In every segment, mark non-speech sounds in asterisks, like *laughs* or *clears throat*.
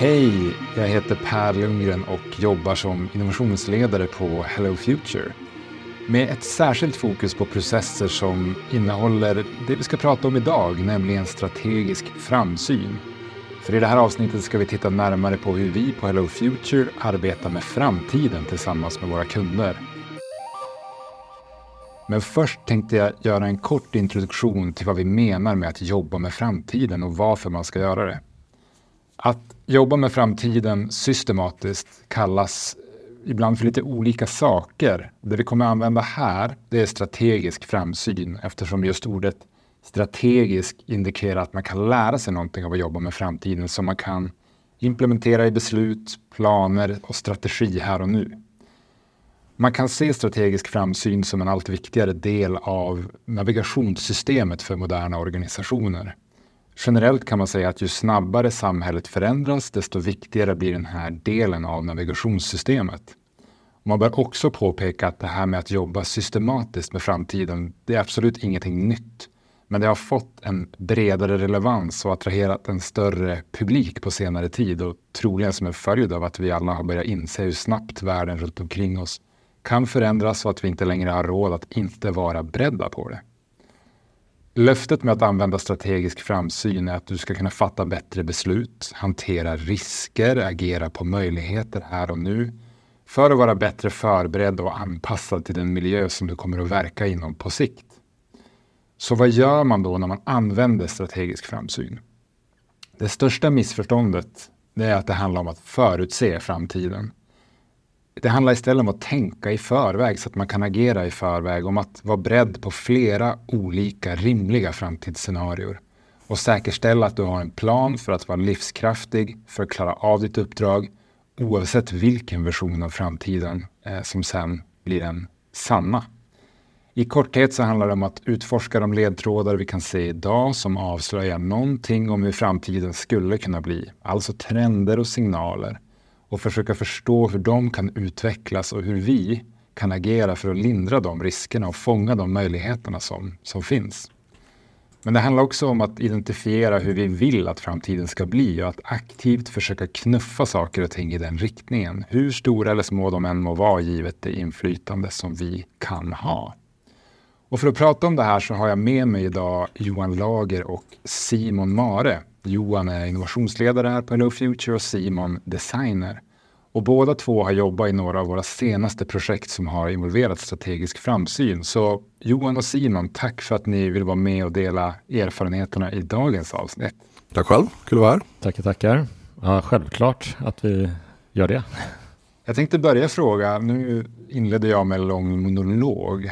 Hej, jag heter Per Lundgren och jobbar som innovationsledare på Hello Future. Med ett särskilt fokus på processer som innehåller det vi ska prata om idag, nämligen strategisk framsyn. För i det här avsnittet ska vi titta närmare på hur vi på Hello Future arbetar med framtiden tillsammans med våra kunder. Men först tänkte jag göra en kort introduktion till vad vi menar med att jobba med framtiden och varför man ska göra det. Att jobba med framtiden systematiskt kallas eh, ibland för lite olika saker. Det vi kommer använda här, det är strategisk framsyn eftersom just ordet strategisk indikerar att man kan lära sig någonting av att jobba med framtiden som man kan implementera i beslut, planer och strategi här och nu. Man kan se strategisk framsyn som en allt viktigare del av navigationssystemet för moderna organisationer. Generellt kan man säga att ju snabbare samhället förändras, desto viktigare blir den här delen av navigationssystemet. Man bör också påpeka att det här med att jobba systematiskt med framtiden, det är absolut ingenting nytt. Men det har fått en bredare relevans och attraherat en större publik på senare tid och troligen som en följd av att vi alla har börjat inse hur snabbt världen runt omkring oss kan förändras och att vi inte längre har råd att inte vara beredda på det. Löftet med att använda strategisk framsyn är att du ska kunna fatta bättre beslut, hantera risker, agera på möjligheter här och nu för att vara bättre förberedd och anpassad till den miljö som du kommer att verka inom på sikt. Så vad gör man då när man använder strategisk framsyn? Det största missförståndet är att det handlar om att förutse framtiden. Det handlar istället om att tänka i förväg så att man kan agera i förväg, om att vara beredd på flera olika rimliga framtidsscenarier och säkerställa att du har en plan för att vara livskraftig, för att klara av ditt uppdrag, oavsett vilken version av framtiden eh, som sen blir den sanna. I korthet så handlar det om att utforska de ledtrådar vi kan se idag som avslöjar någonting om hur framtiden skulle kunna bli, alltså trender och signaler och försöka förstå hur de kan utvecklas och hur vi kan agera för att lindra de riskerna och fånga de möjligheterna som, som finns. Men det handlar också om att identifiera hur vi vill att framtiden ska bli och att aktivt försöka knuffa saker och ting i den riktningen. Hur stora eller små de än må vara givet det inflytande som vi kan ha. Och för att prata om det här så har jag med mig idag Johan Lager och Simon Mare. Johan är innovationsledare här på Hello Future och Simon designer. Och båda två har jobbat i några av våra senaste projekt som har involverat strategisk framsyn. Så Johan och Simon, tack för att ni vill vara med och dela erfarenheterna i dagens avsnitt. Tack själv, kul att vara här. Tackar, tackar. Ja, självklart att vi gör det. Jag tänkte börja fråga, nu inledde jag med en lång monolog.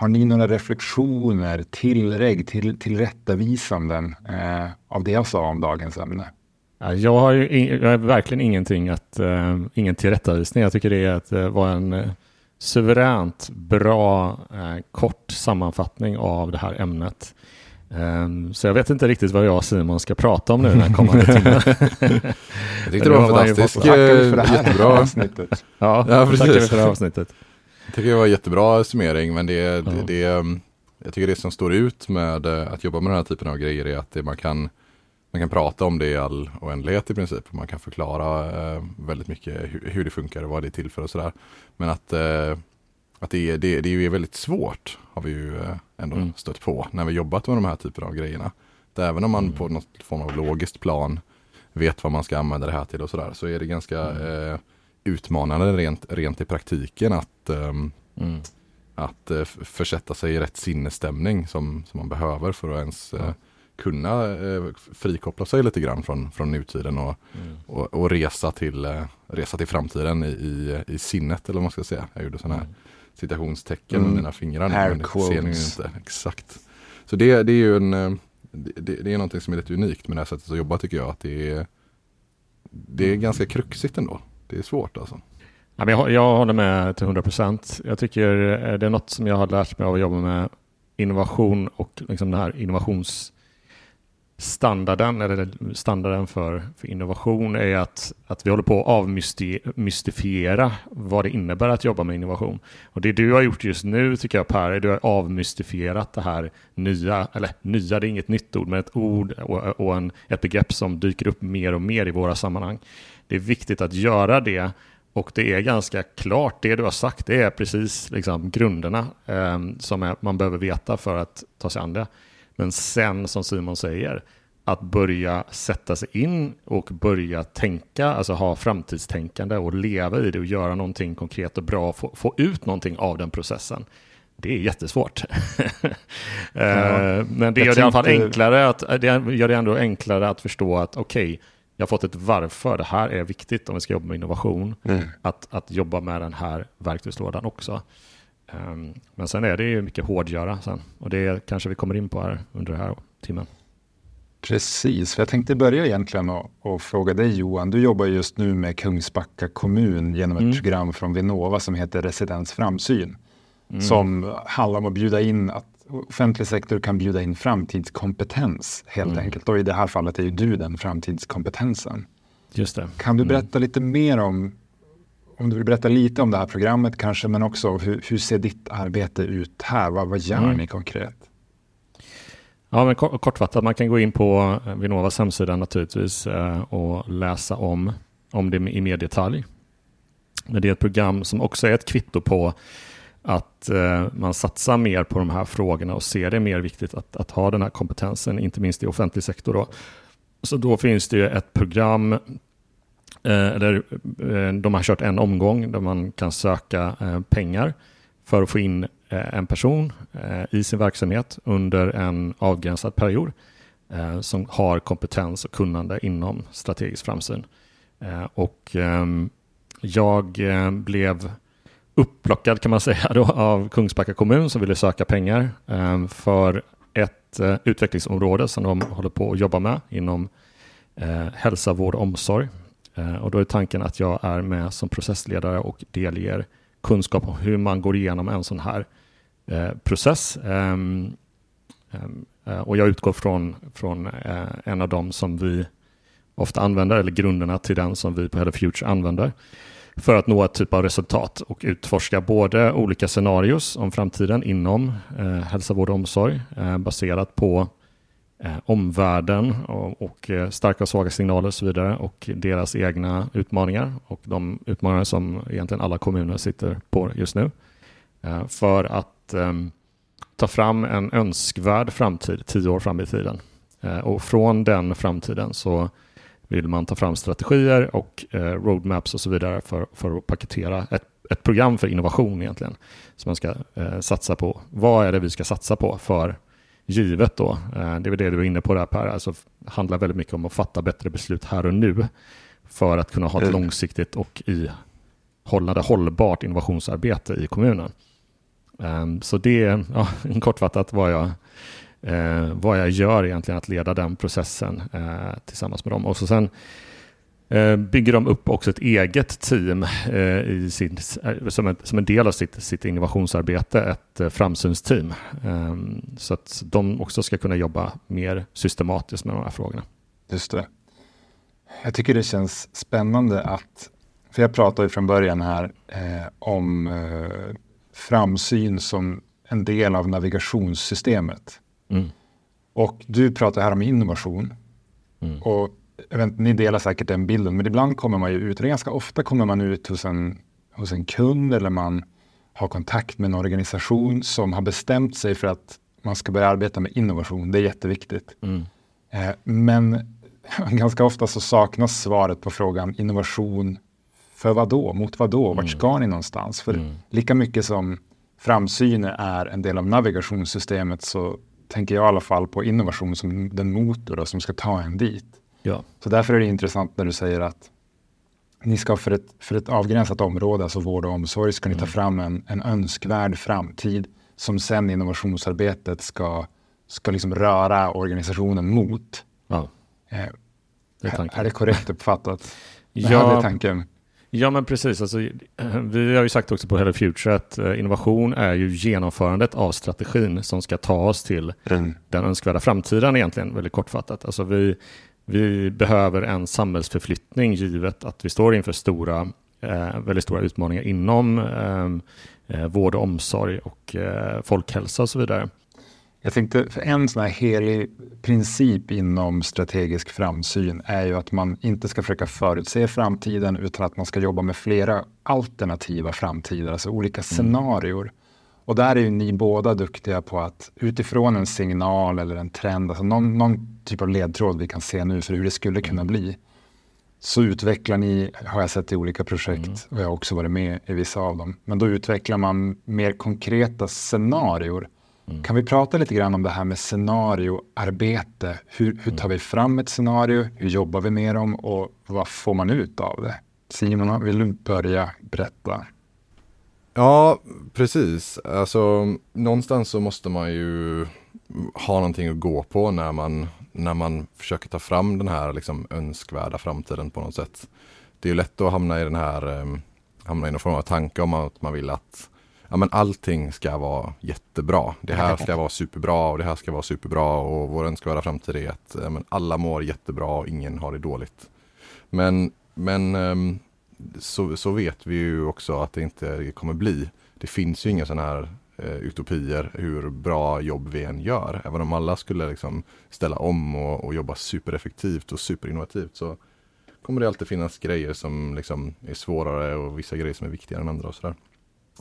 Har ni några reflektioner, tillrägg, till, tillrättavisanden eh, av det jag sa om dagens ämne? Jag har, ju, jag har verkligen ingenting att, uh, ingen tillrättavisning. Jag tycker det är att uh, vara en uh, suveränt bra uh, kort sammanfattning av det här ämnet. Um, så jag vet inte riktigt vad jag och Simon ska prata om nu den här kommande *laughs* timmen. jag tyckte det var fantastiskt. Jättebra avsnittet. Ja, ja precis. tackar för det här avsnittet. Jag tycker det var jättebra summering, men det, ja. det, det, jag tycker det som står ut med att jobba med den här typen av grejer är att det, man, kan, man kan prata om det i all oändlighet i princip. Man kan förklara eh, väldigt mycket hur, hur, det funkar och vad det är till för och sådär. Men att, eh, att det, det, det är väldigt svårt har vi ju eh, ändå mm. stött på när vi jobbat med de här typerna av grejerna. Att även om man mm. på något form av logiskt plan vet vad man ska använda det här till och sådär så är det ganska mm. eh, utmanande rent, rent i praktiken att, um, mm. att uh, försätta sig i rätt sinnesstämning som, som man behöver för att ens uh, kunna uh, frikoppla sig lite grann från, från nutiden och, mm. och, och, resa, till, resa till framtiden i, i, i, sinnet eller vad man ska säga. Jag gjorde sådana här mm. citationstecken mm. med mina fingrar. Air quotes. Inte. Exakt. Så det, det är ju en det, det, är någonting som är lite unikt med det här sättet att jobba tycker jag. Att det är, det är ganska kruxigt ändå det är svårt alltså. Jag, jag håller med till 100 procent. Jag tycker eh, det är något som jag har lärt mig av att jobba med innovation och liksom den här innovationsstandarden, eller standarden för, för innovation är att, att vi håller på att avmystifiera vad det innebär att jobba med innovation. Och det du har gjort just nu tycker jag Per, du har avmystifierat det här nya, eller nya det är inget nytt ord, men ett ord och, och en, ett begrepp som dyker upp mer och mer i våra sammanhang. Det är viktigt att göra det och det är ganska klart, det du har sagt, det är precis liksom grunderna eh, som är, man behöver veta för att ta sig an det. Men sen, som Simon säger, att börja sätta sig in och börja tänka, alltså ha framtidstänkande och leva i det och göra någonting konkret och bra, få, få ut någonting av den processen. Det är jättesvårt. *laughs* ja, eh, Men det gör det i alla fall enklare att, det gör det ändå enklare att förstå att okej, okay, jag har fått ett varför. Det här är viktigt om vi ska jobba med innovation. Mm. Att, att jobba med den här verktygslådan också. Um, men sen är det ju mycket hårdgöra sen. Och det kanske vi kommer in på här under den här timmen. Precis, för jag tänkte börja egentligen och, och, fråga dig Johan. Du jobbar just nu med Kungsbacka kommun genom ett mm. program från Vinnova som heter Residens framsyn. Mm. Som handlar om att bjuda in att offentlig sektor kan bjuda in framtidskompetens helt mm. enkelt. Och i det här fallet är ju du den framtidskompetensen. Just det. Kan du mm. berätta mm. lite mer om, om du vill berätta lite om det här programmet kanske, men också hur, hur ser ditt arbete ut här? Vad, vad gör mm. ni konkret? Ja, men kortfattat, man kan gå in på Vinnovas hemsida naturligtvis eh, och läsa om, om det i mer detalj. Men det är ett program som också är ett kvitto på att eh, man satsar mer på de här frågorna och ser det mer viktigt att, att ha den här kompetensen, inte minst i offentlig sektor. Då. Så då finns det ju ett program eh, där eh, de har kört en omgång där man kan söka eh, pengar för att få in eh, en person eh, i sin verksamhet under en avgränsad period eh, som har kompetens och kunnande inom strategisk framsyn. Eh, och ehm, jag eh, blev upplockad kan man säga då, av Kungsbacka kommun som ville söka pengar eh, för ett eh, utvecklingsområde som de håller på att jobba med inom eh, hälsa, vård och omsorg. Eh, och då är tanken att jag är med som processledare och delger kunskap om hur man går igenom en sån här eh, process. Ehm, ehm, eh, och jag utgår från, från en av dem som vi ofta använder, eller grunderna till den som vi på Head of Future använder för att nå ett typ av resultat och utforska både olika scenarios om framtiden inom eh, hälsa, vård och omsorg eh, baserat på eh, omvärlden och, och eh, starka och svaga signaler och så vidare och deras egna utmaningar och de utmaningar som egentligen alla kommuner sitter på just nu. Eh, för att ehm, ta fram en önskvärd framtid tio år fram i tiden. Eh, och från den framtiden så vill man ta fram strategier och eh, roadmaps och så vidare för, för att paketera ett, ett program för innovation egentligen. Som man ska eh, satsa på. Vad är det vi ska satsa på för givet då? Eh, det är det du var inne på där Per, alltså handlar väldigt mycket om att fatta bättre beslut här och nu för att kunna ha ett mm. långsiktigt och i hållande hållbart innovationsarbete i kommunen. Um, så det är ja, *laughs* kortfattat vad jag eh, vad jag gör egentligen att leda den processen eh, tillsammans med dem. Och så sen eh, bygger de upp också ett eget team eh, i sin, eh, som, en, som en del av sitt, sitt innovationsarbete, ett eh, framsynsteam. Eh, så att de också ska kunna jobba mer systematiskt med de här frågorna. Just det. Jag tycker det känns spännande att, för jag pratade ju från början här eh, om eh, framsyn som en del av navigationssystemet. Mm. Och du pratar här om innovation. Mm. Och jag vet, ni delar säkert den bilden, men ibland kommer man ju ut, eller ganska ofta kommer man ut hos en, hos en kund eller man har kontakt med en organisation som har bestämt sig för att man ska börja arbeta med innovation. Det är jätteviktigt. Mm. Eh, men *laughs* ganska ofta så saknas svaret på frågan innovation för vad då? Mot vad då? Vart mm. ska ni någonstans? För mm. lika mycket som framsyn är en del av navigationssystemet så tänker jag i alla fall på innovation som den motor då, som ska ta en dit. Ja. Så därför är det intressant när du säger att ni ska för ett, för ett avgränsat område, alltså vård och omsorg, ska ni ta mm. fram en, en önskvärd framtid som sen innovationsarbetet ska, ska liksom röra organisationen mot. Ja. Eh, det är, är, det korrekt uppfattat? ja, *laughs* det är tanken. Ja, men precis. Alltså, *clears throat* vi har ju sagt också på Hello Future att eh, innovation är ju genomförandet av strategin som ska ta oss till mm. den önskvärda framtiden egentligen, väldigt kortfattat. Alltså vi, vi behöver en samhällsförflyttning givet att vi står inför stora, eh, väldigt stora utmaningar inom ehm, eh, vård och omsorg och eh, folkhälsa och så vidare. Jag tänkte, för en sån här helig princip inom strategisk framsyn är ju att man inte ska försöka förutse framtiden utan att man ska jobba med flera alternativa framtider, alltså olika mm. scenarier. Och där är ju ni båda duktiga på att utifrån en signal eller en trend, alltså någon, någon typ av ledtråd vi kan se nu för hur det skulle kunna bli, så utvecklar ni, har jag sett i olika projekt mm. och jag har också varit med i vissa av dem, men då utvecklar man mer konkreta scenarier Mm. Kan vi prata lite grann om det här med scenarioarbete? Hur, hur tar vi fram ett scenario? Hur jobbar vi med dem och vad får man ut av det? Simon, vill du börja berätta? Ja, precis. Alltså, någonstans så måste man ju ha någonting att gå på när man, när man försöker ta fram den här liksom, önskvärda framtiden på något sätt. Det är ju lätt att hamna i den här, um, hamna i någon form av tanke om att man vill att ja, men allting ska vara jättebra. Det här ska vara superbra och det här ska vara superbra och vår önskvärda framtid är att ja, men alla mår jättebra och ingen har det dåligt. Men, men ehm, så, så vet vi ju också att det inte kommer bli. Det finns ju inga sådana här eh, utopier hur bra jobb vi än gör. Även om alla skulle liksom ställa om och, och jobba supereffektivt och superinnovativt så kommer det alltid finnas grejer som liksom är svårare och vissa grejer som är viktigare än andra och sådär.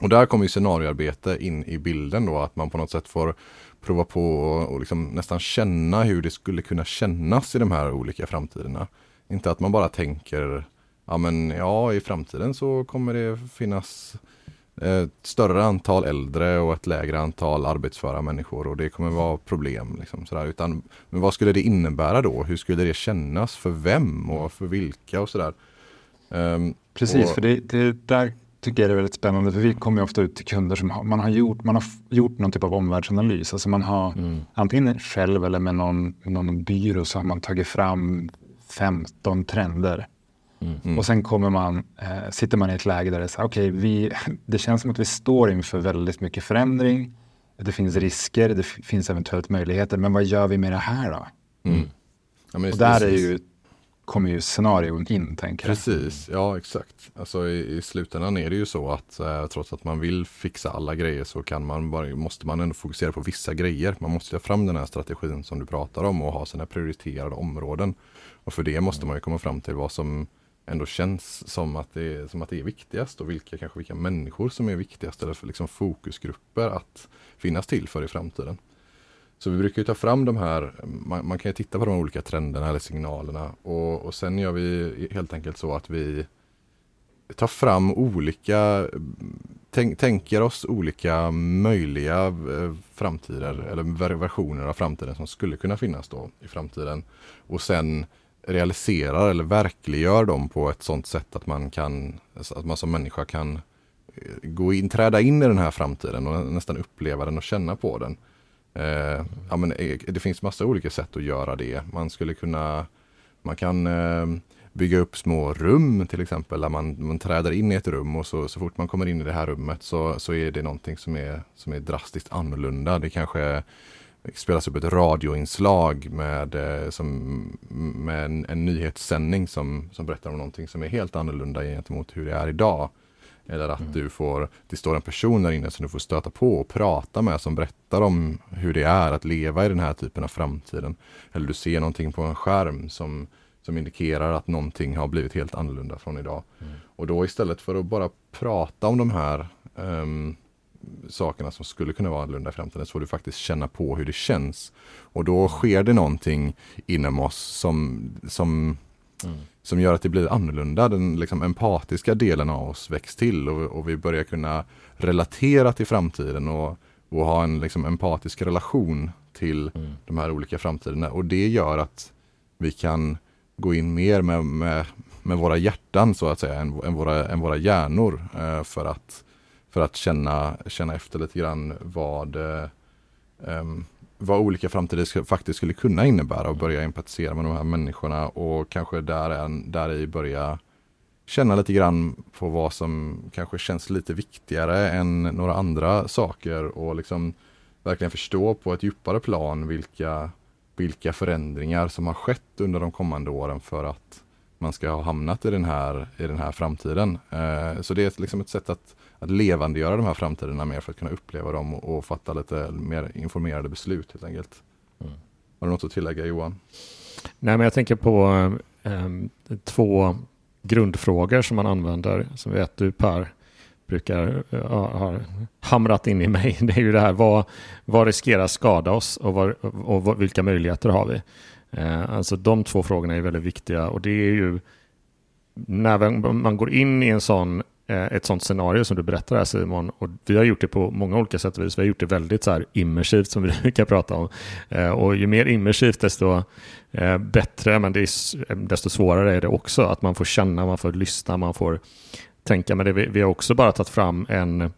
Och där kommer ju scenarioarbete in i bilden då, att man på något sätt får prova på och liksom nästan känna hur det skulle kunna kännas i de här olika framtiderna. Inte att man bara tänker, ja men ja i framtiden så kommer det finnas ett större antal äldre och ett lägre antal arbetsföra människor och det kommer vara problem. Liksom, sådär. Utan, men vad skulle det innebära då? Hur skulle det kännas? För vem och för vilka och sådär? Um, Precis, och, för det, det där tycker jag är väldigt spännande för vi kommer ofta ut till kunder som har, man har gjort, man har gjort någon typ av omvärldsanalys. Alltså man har mm. antingen själv eller med någon, någon byrå så har man tagit fram 15 trender. Mm. Och sen kommer man, eh, sitter man i ett läge där det, är så, okay, vi, *laughs* det känns som att vi står inför väldigt mycket förändring. Det finns risker, det finns eventuellt möjligheter, men vad gör vi med det här då? Mm. Ja, och där är ju kommer ju scenarion in, tänker jag. Precis, ja exakt. Alltså i, i slutändan är det ju så att eh, trots att man vill fixa alla grejer så kan man bara, måste man ändå fokusera på vissa grejer. Man måste ta fram den här strategin som du pratar om och ha sina prioriterade områden. Och för det måste man ju komma fram till vad som ändå känns som att det är, som att det är viktigast och vilka, kanske vilka människor som är viktigast eller för liksom fokusgrupper att finnas till för i framtiden. Så vi brukar ju ta fram de här, man, man, kan ju titta på de olika trenderna eller signalerna och, och sen gör vi helt enkelt så att vi tar fram olika, tänk, tänker oss olika möjliga eh, framtider eller versioner av framtiden som skulle kunna finnas då i framtiden. Och sen realiserar eller verkliggör dem på ett sådant sätt att man kan, att man som människa kan eh, gå in, träda in i den här framtiden och nästan uppleva den och känna på den. Eh, ja, men, eh, det finns massa olika sätt att göra det. Man skulle kunna, man kan eh, bygga upp små rum till exempel där man, man träder in i ett rum och så, så fort man kommer in i det här rummet så, så är det någonting som är, som är drastiskt annorlunda. Det kanske spelas upp ett radioinslag med, eh, som, med en, en nyhetssändning som, som berättar om någonting som är helt annorlunda gentemot hur det är idag. Eller att mm. du får, det står en person där inne som du får stöta på och prata med som berättar om hur det är att leva i den här typen av framtiden. Eller du ser någonting på en skärm som, som indikerar att någonting har blivit helt annorlunda från idag. Mm. Och då istället för att bara prata om de här um, sakerna som skulle kunna vara annorlunda i framtiden så får du faktiskt känna på hur det känns. Och då sker det någonting inom oss som, som Mm. Som gör att det blir annorlunda. Den liksom empatiska delen av oss väcks till och, och vi börjar kunna relatera till framtiden och, och ha en liksom empatisk relation till mm. de här olika framtiderna. Och det gör att vi kan gå in mer med, med, med våra hjärtan så att säga än, än, våra, än våra hjärnor. Eh, för att, för att känna, känna efter lite grann vad eh, um, vad olika framtider faktiskt skulle kunna innebära och börja empatisera med de här människorna och kanske där, där i börja känna lite grann på vad som kanske känns lite viktigare än några andra saker och liksom verkligen förstå på ett djupare plan vilka, vilka förändringar som har skett under de kommande åren för att man ska ha hamnat i den här, i den här framtiden. Eh, så det är liksom ett sätt att, att levandegöra de här framtiderna mer för att kunna uppleva dem och, och fatta lite mer informerade beslut helt enkelt. Mm. Har du något att tillägga Johan? Nej, men jag tänker på eh, två grundfrågor som man använder, som vet du Per brukar ja, har hamrat in i mig. *laughs* Det är ju det här, vad, vad riskerar skada oss och, var, och vad, vilka möjligheter har vi? Eh, alltså de två frågorna är väldigt viktiga och det är ju när man går in i en sån, eh, ett sånt scenario som du berättar här Simon, och vi har gjort det på många olika sätt och vis. Vi har gjort det väldigt så här immersivt som vi *laughs* brukar prata om. Eh, och ju mer immersivt desto eh, bättre, men det är, eh, desto svårare är det också. Att man får känna, man får lyssna, man får tänka. Men det, vi har också bara tagit fram en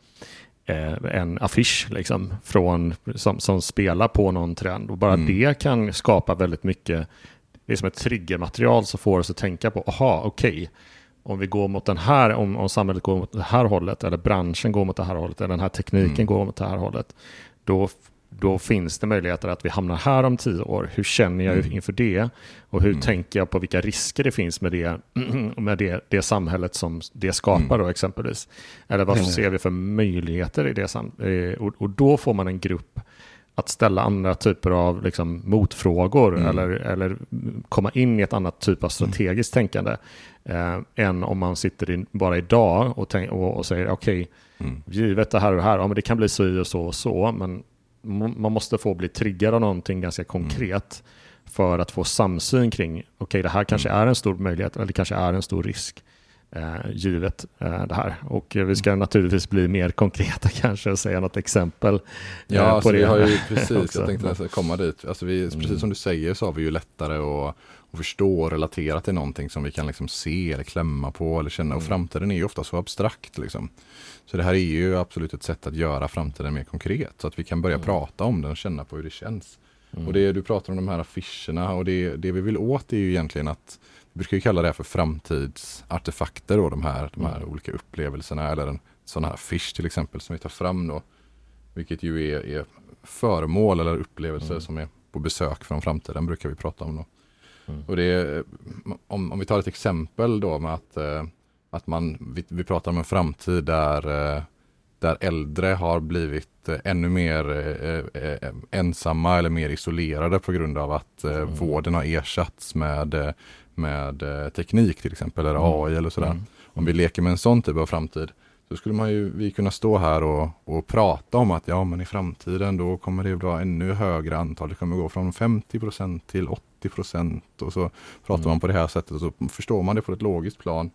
en affisch liksom, från, som, som spelar på någon trend. Och bara mm. det kan skapa väldigt mycket, det är som ett triggermaterial som får oss att tänka på, aha, okej, okay, om vi går mot den här, om, om samhället går mot det här hållet, eller branschen går mot det här hållet, eller den här tekniken mm. går mot det här hållet, då då finns det möjligheter att vi hamnar här om tio år. Hur känner jag mm. inför det? Och hur mm. tänker jag på vilka risker det finns med det, *clears throat* med det, det samhället som det skapar mm. då exempelvis? Eller vad ser vi för möjligheter i det samhället? Och, och, då får man en grupp att ställa andra typer av liksom, motfrågor mm. eller, eller komma in i ett annat typ av strategiskt mm. tänkande eh, än om man sitter in bara idag och, tänk, och, och säger okej, okay, mm. givet det här och det här, ja, men det kan bli så och så och så, men man måste få bli triggad av någonting ganska konkret mm. för att få samsyn kring, okej okay, det här kanske mm. är en stor möjlighet eller det kanske är en stor risk givet eh, det här. Och vi ska naturligtvis bli mer konkreta *laughs* kanske och säga något exempel. Eh, ja, på alltså, det. vi har ju *laughs* precis, jag tänkte nästan komma dit. Alltså vi, mm. Precis som du säger så har vi ju lättare att, att förstå och relatera till någonting som vi kan liksom se eller klämma på eller känna. Och mm. framtiden är ju ofta så abstrakt. Liksom. Så det här är ju absolut ett sätt att göra framtiden mer konkret. Så att vi kan börja mm. prata om den och känna på hur det känns. Mm. Och det du pratar om de här affischerna och det, det vi vill åt är ju egentligen att vi brukar kalla det för framtidsartefakter då, de här, de här mm. olika upplevelserna eller en sån här affisch till exempel som vi tar fram då. Vilket ju är, är föremål eller upplevelser mm. som är på besök från framtiden brukar vi prata om. Då. Mm. Och det är, om, om vi tar ett exempel då med att eh, att man, vi, vi pratar om en framtid där, eh, där äldre har blivit eh, ännu mer ensamma eller mer isolerade på grund av att mm. vården har ersatts med, med teknik till exempel, eller mm. AI eller sådär. Mm. Om vi leker med en sån typ av framtid så skulle man ju, vi kunna stå här och, och prata om att ja men i framtiden då kommer det vara ännu högre antal. Det kommer gå från 50% till 80% och så pratar mm. man på det här sättet och så förstår man det på ett logiskt plan.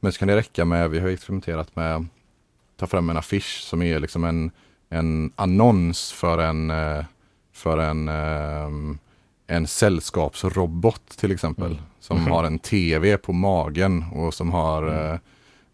Men så kan det räcka med, vi har experimenterat med ta fram en affisch som är liksom en, en annons för en, eh, för en, eh, en sällskapsrobot till exempel. Mm. Som mm. har en tv på magen och som har mm.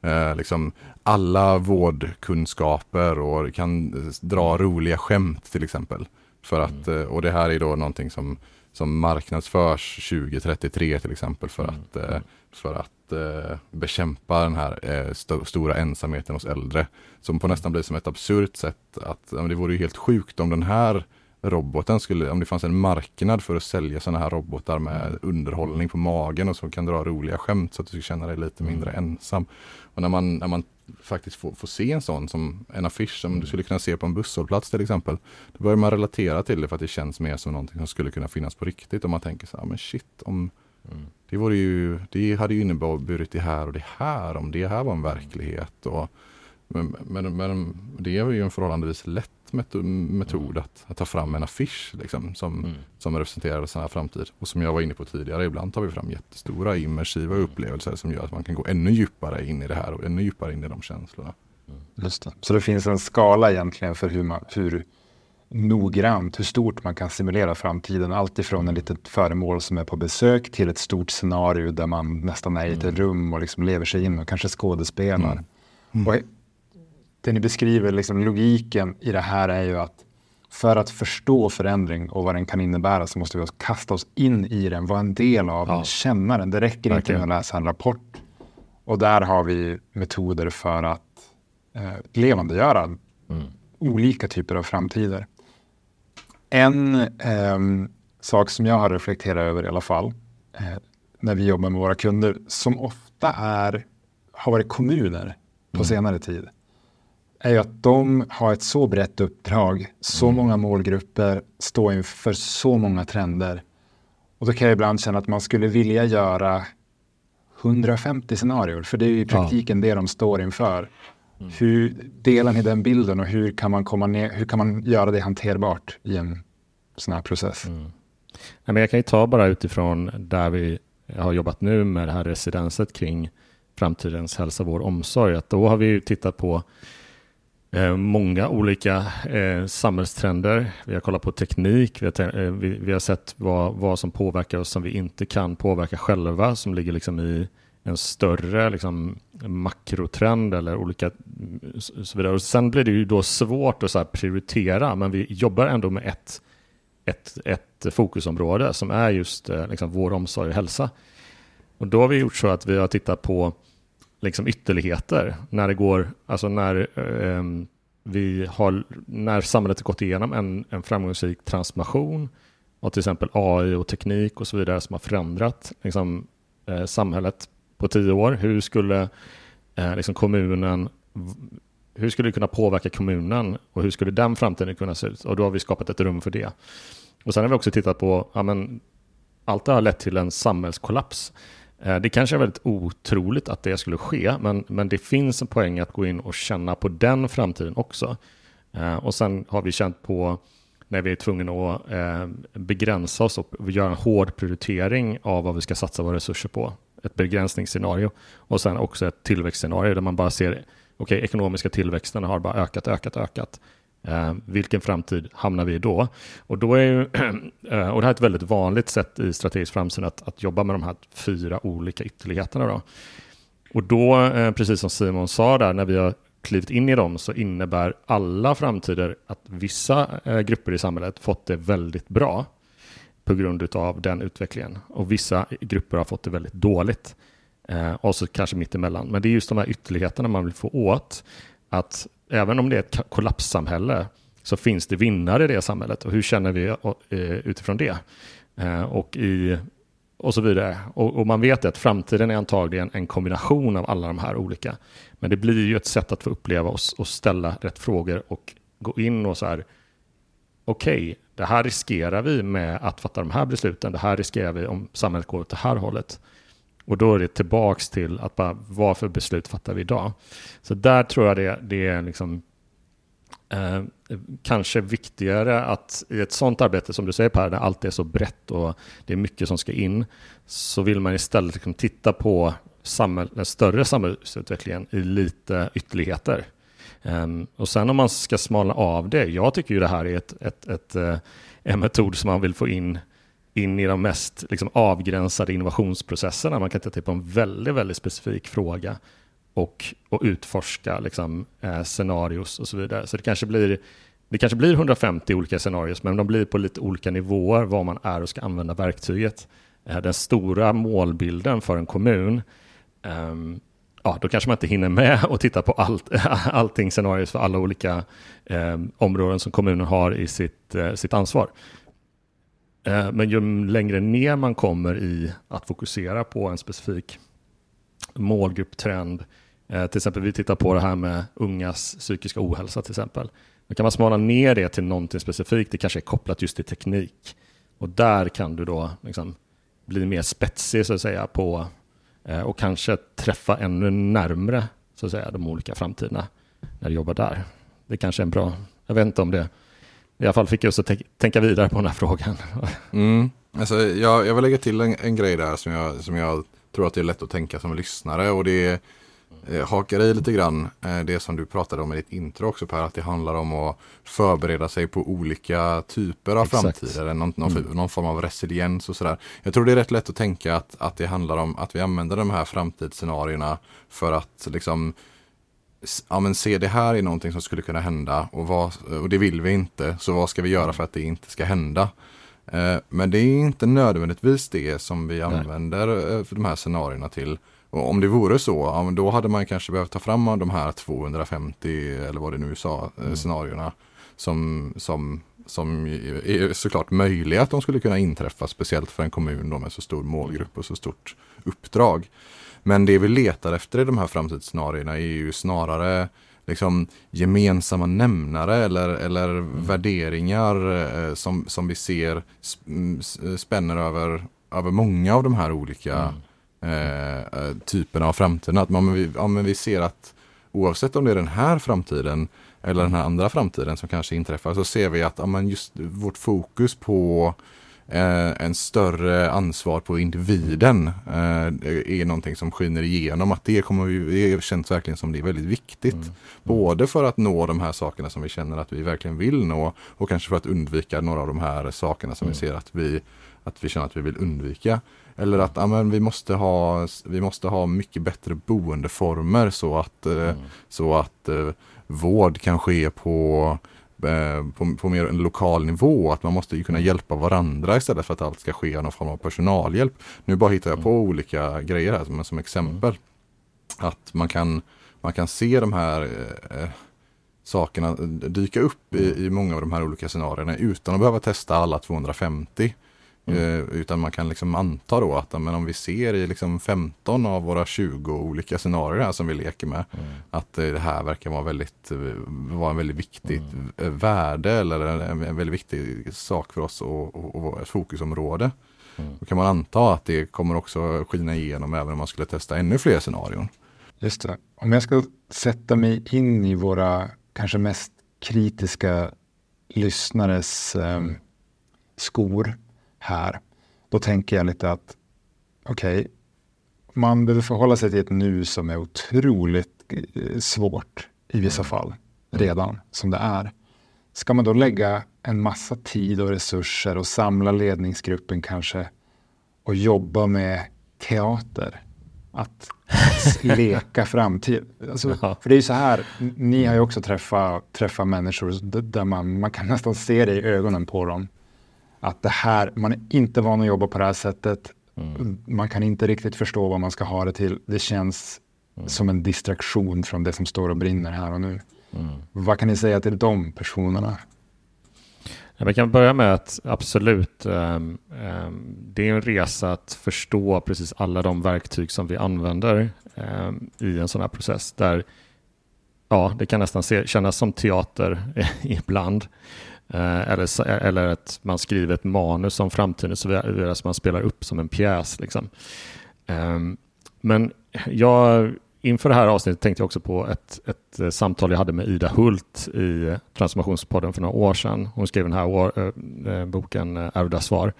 eh, liksom alla vårdkunskaper och kan dra roliga skämt till exempel. För att, mm. och det här är då någonting som, som marknadsförs 2033 till exempel för mm. att, för att eh, bekämpa den här eh, st stora ensamheten hos äldre. Som på nästan blir som ett absurt sätt att det vore ju helt sjukt om den här roboten skulle, om det fanns en marknad för att sälja sådana här robotar med underhållning på magen och som kan dra roliga skämt så att du ska känna dig lite mindre mm. ensam. Och när man, när man faktiskt får, får se en sån som en affisch som du skulle kunna se på en busshållplats till exempel. Då börjar man relatera till det för att det känns mer som någonting som skulle kunna finnas på riktigt. Om man tänker så här, men shit, om, Mm. Det, vore ju, det hade ju inneburit det här och det här om det här var en verklighet. Och, men, men, men det är ju en förhållandevis lätt metod mm. att, att, ta fram en affisch liksom, som, mm. som representerar sån här framtid. Och som jag var inne på tidigare, ibland tar vi fram jättestora immersiva mm. upplevelser som gör att man kan gå ännu djupare in i det här och ännu djupare in i de känslorna. Mm. Just det. Så det finns en skala egentligen för hur, man, hur noggrant hur stort man kan simulera framtiden. Alltifrån ett litet föremål som är på besök till ett stort scenario där man nästan är i ett mm. rum och liksom lever sig in och kanske skådespelar. Mm. Mm. Och det ni beskriver, liksom logiken i det här är ju att för att förstå förändring och vad den kan innebära så måste vi kasta oss in i den, vara en del av den, känna den. Det räcker Verkligen. inte med att läsa en rapport Och där har vi metoder för att eh, levandegöra mm. olika typer av framtider. En eh, sak som jag har reflekterat över i alla fall, eh, när vi jobbar med våra kunder, som ofta är, har varit kommuner på mm. senare tid, är ju att de har ett så brett uppdrag, så mm. många målgrupper, står inför så många trender. Och då kan jag ibland känna att man skulle vilja göra 150 scenarier, för det är ju i praktiken ja. det de står inför. Mm. Hur delar ni den bilden och hur kan man, komma ner, hur kan man göra det hanterbart i en sån här process? Mm. Nej, men jag kan ju ta bara utifrån där vi har jobbat nu med det här residenset kring framtidens hälsa, vård och omsorg. Att då har vi tittat på Eh, många olika eh, samhällstrender. Vi har kollat på teknik, vi har, eh, vi, vi har sett vad, vad som påverkar oss som vi inte kan påverka själva, som ligger liksom i en större liksom, makrotrend eller olika så vidare. Och sen blir det ju då svårt att så prioritera, men vi jobbar ändå med ett, ett, ett fokusområde som är just eh, liksom, vår omsorg och hälsa. Och då har vi gjort så att vi har tittat på liksom ytterligheter när det går, alltså när eh, vi har, när samhället har gått igenom en, en framgångsrik transformation och till exempel AI och teknik och så vidare som har förändrat liksom, eh, samhället på tio år. Hur skulle eh, liksom kommunen hur skulle det kunna påverka kommunen och hur skulle den framtiden kunna se ut? Och då har vi skapat ett rum för det. Och sen har vi också tittat på, ja men allt det har lett till en samhällskollaps. Eh, det kanske är väldigt otroligt att det skulle ske, men, men det finns en poäng att gå in och känna på den framtiden också. Eh, och sen har vi känt på när vi är tvungna att eh, begränsa oss och göra en hård prioritering av vad vi ska satsa våra resurser på. Ett begränsningsscenario och sen också ett tillväxtscenario där man bara ser okej, okay, ekonomiska tillväxten har bara ökat, ökat, ökat. Eh, vilken framtid hamnar vi i då? Och, då är ju, *clears throat* eh, och det här är ett väldigt vanligt sätt i strategisk framsyn att, att jobba med de här fyra olika ytterligheterna. Då. Och då, eh, precis som Simon sa där, när vi har klivit in i dem så innebär alla framtider att vissa eh, grupper i samhället fått det väldigt bra på grund av den utvecklingen. Och vissa grupper har fått det väldigt dåligt. Eh, och så kanske mittemellan. Men det är just de här ytterligheterna man vill få åt. Att även om det är ett kollapssamhälle så finns det vinnare i det samhället. Och hur känner vi eh, utifrån det? Eh, och, i, och så vidare. Och, och, man vet att framtiden är antagligen en kombination av alla de här olika. Men det blir ju ett sätt att få uppleva oss och ställa rätt frågor och gå in och så här. Okej, okay, det här riskerar vi med att fatta de här besluten. Det här riskerar vi om samhället går åt det här hållet. Och då är det tillbaks till att bara, vad för beslut fattar vi idag? Så där tror jag det, det är liksom, eh, kanske viktigare att i ett sånt arbete som du säger Per, där allt är så brett och det är mycket som ska in, så vill man istället liksom titta på samhäll, den större samhällsutvecklingen i lite ytterligheter. Eh, och sen om man ska smala av det, jag tycker ju det här är ett, ett, ett, eh, en metod som man vill få in in i de mest liksom, avgränsade innovationsprocesserna. Man kan titta på en väldigt, väldigt specifik fråga och, och utforska liksom, eh, scenarios och så vidare. Så det kanske, blir, det kanske blir 150 olika scenarios, men de blir på lite olika nivåer var man är och ska använda verktyget. Eh, den stora målbilden för en kommun, eh, ja, då kanske man inte hinner med *laughs* att titta på allt, *laughs* allting scenarios för alla olika eh, områden som kommunen har i sitt, eh, sitt ansvar. Eh, men ju längre ner man kommer i att fokusera på en specifik målgrupptrend, eh, till exempel vi tittar på det här med ungas psykiska ohälsa till exempel. Då kan man smala ner det till någonting specifikt, det kanske är kopplat just till teknik. Och där kan du då liksom bli mer spetsig så att säga på eh, och kanske träffa ännu närmre så att säga de olika framtiderna när du jobbar där. Det kanske är en bra, jag vet inte om det i alla fall fick oss att tänka vidare på den här frågan. Mm. Alltså, jag, jag vill lägga till en, en grej där som jag, som jag tror att det är lätt att tänka som lyssnare och det eh, hakar i lite grann eh, det som du pratade om i ditt intro också Per, att det handlar om att förbereda sig på olika typer av Exakt. framtider, någon, någon, mm. någon, form av resiliens och sådär. Jag tror det är rätt lätt att tänka att, att det handlar om att vi använder de här framtidsscenarierna för att liksom ja men se det här är någonting som skulle kunna hända och, vad, och det vill vi inte. Så vad ska vi göra för att det inte ska hända? Eh, men det är inte nödvändigtvis det som vi använder eh, för de här scenarierna till. Och om det vore så, då hade man kanske behövt ta fram de här 250 eller vad det nu sa, eh, mm. scenarierna som, som, som är såklart möjliga att de skulle kunna inträffa, speciellt för en kommun då med så stor målgrupp och så stort uppdrag. Men det vi letar efter i de här framtidsscenarierna är ju snarare liksom gemensamma nämnare eller, eller mm. värderingar eh, som, som vi ser spänner över, över många av de här olika mm. eh, typerna av framtiden. Att man, vi, ja, men vi ser att oavsett om det är den här framtiden eller den här andra framtiden som kanske inträffar så ser vi att ja, men just vårt fokus på eh, en större ansvar på individen eh, är någonting som skiner igenom. Att det kommer vi, det känns verkligen som det är väldigt viktigt. Mm. Både för att nå de här sakerna som vi känner att vi verkligen vill nå och kanske för att undvika några av de här sakerna som mm. vi ser att vi, att vi känner att vi vill undvika. Eller att ja, vi, måste ha, vi måste ha mycket bättre boendeformer så att, eh, mm. så att eh, vård kan ske på Eh, på, på mer en lokal nivå. Att man måste ju kunna hjälpa varandra istället för att allt ska ske någon form av personalhjälp. Nu bara hittar jag på mm. olika grejer här som, som exempel. Mm. Att man kan, man kan se de här eh, sakerna dyka upp i, mm. i många av de här olika scenarierna utan att behöva testa alla 250. Mm. Eh, utan man kan liksom anta då att men om vi ser i liksom 15 av våra 20 olika scenarier här som vi leker med. Mm. Att eh, det här verkar vara, väldigt, eh, vara en väldigt viktigt mm. värde eller en, väldigt viktig sak för oss och, och, och ett fokusområde. Mm. Då kan man anta att det kommer också skina igenom även om man skulle testa ännu fler scenarion. Just det. Om jag ska sätta mig in i våra kanske mest kritiska lyssnares eh, skor här, då tänker jag lite att okej, okay, man behöver förhålla sig till ett nu som är otroligt eh, svårt i vissa mm. fall redan som det är. Ska man då lägga en massa tid och resurser och samla ledningsgruppen kanske och jobba med teater? Att *laughs* leka framtid. Alltså, för det är ju så här, ni har ju också träffat, träffat människor där man, man kan nästan se det i ögonen på dem att det här, man är inte van att jobba på det här sättet. Mm. Man kan inte riktigt förstå vad man ska ha det till. Det känns mm. som en distraktion från det som står och brinner här och nu. Mm. Vad kan ni säga till de personerna? Ja, vi kan börja med att absolut, um, um, det är en resa att förstå precis alla de verktyg som vi använder um, i en sån här process. Där, ja, det kan nästan se, kännas som teater *laughs* ibland. Eh, eller, eh, eller att man skriver ett manus om framtiden så att man spelar upp som en pjäs. Liksom. Ehm, men jag, inför det här avsnittet tänkte jag också på ett, ett eh, samtal jag hade med Ida Hult i Transformationspodden för några år sedan. Hon skrev den här år, äh, boken Ärvda svar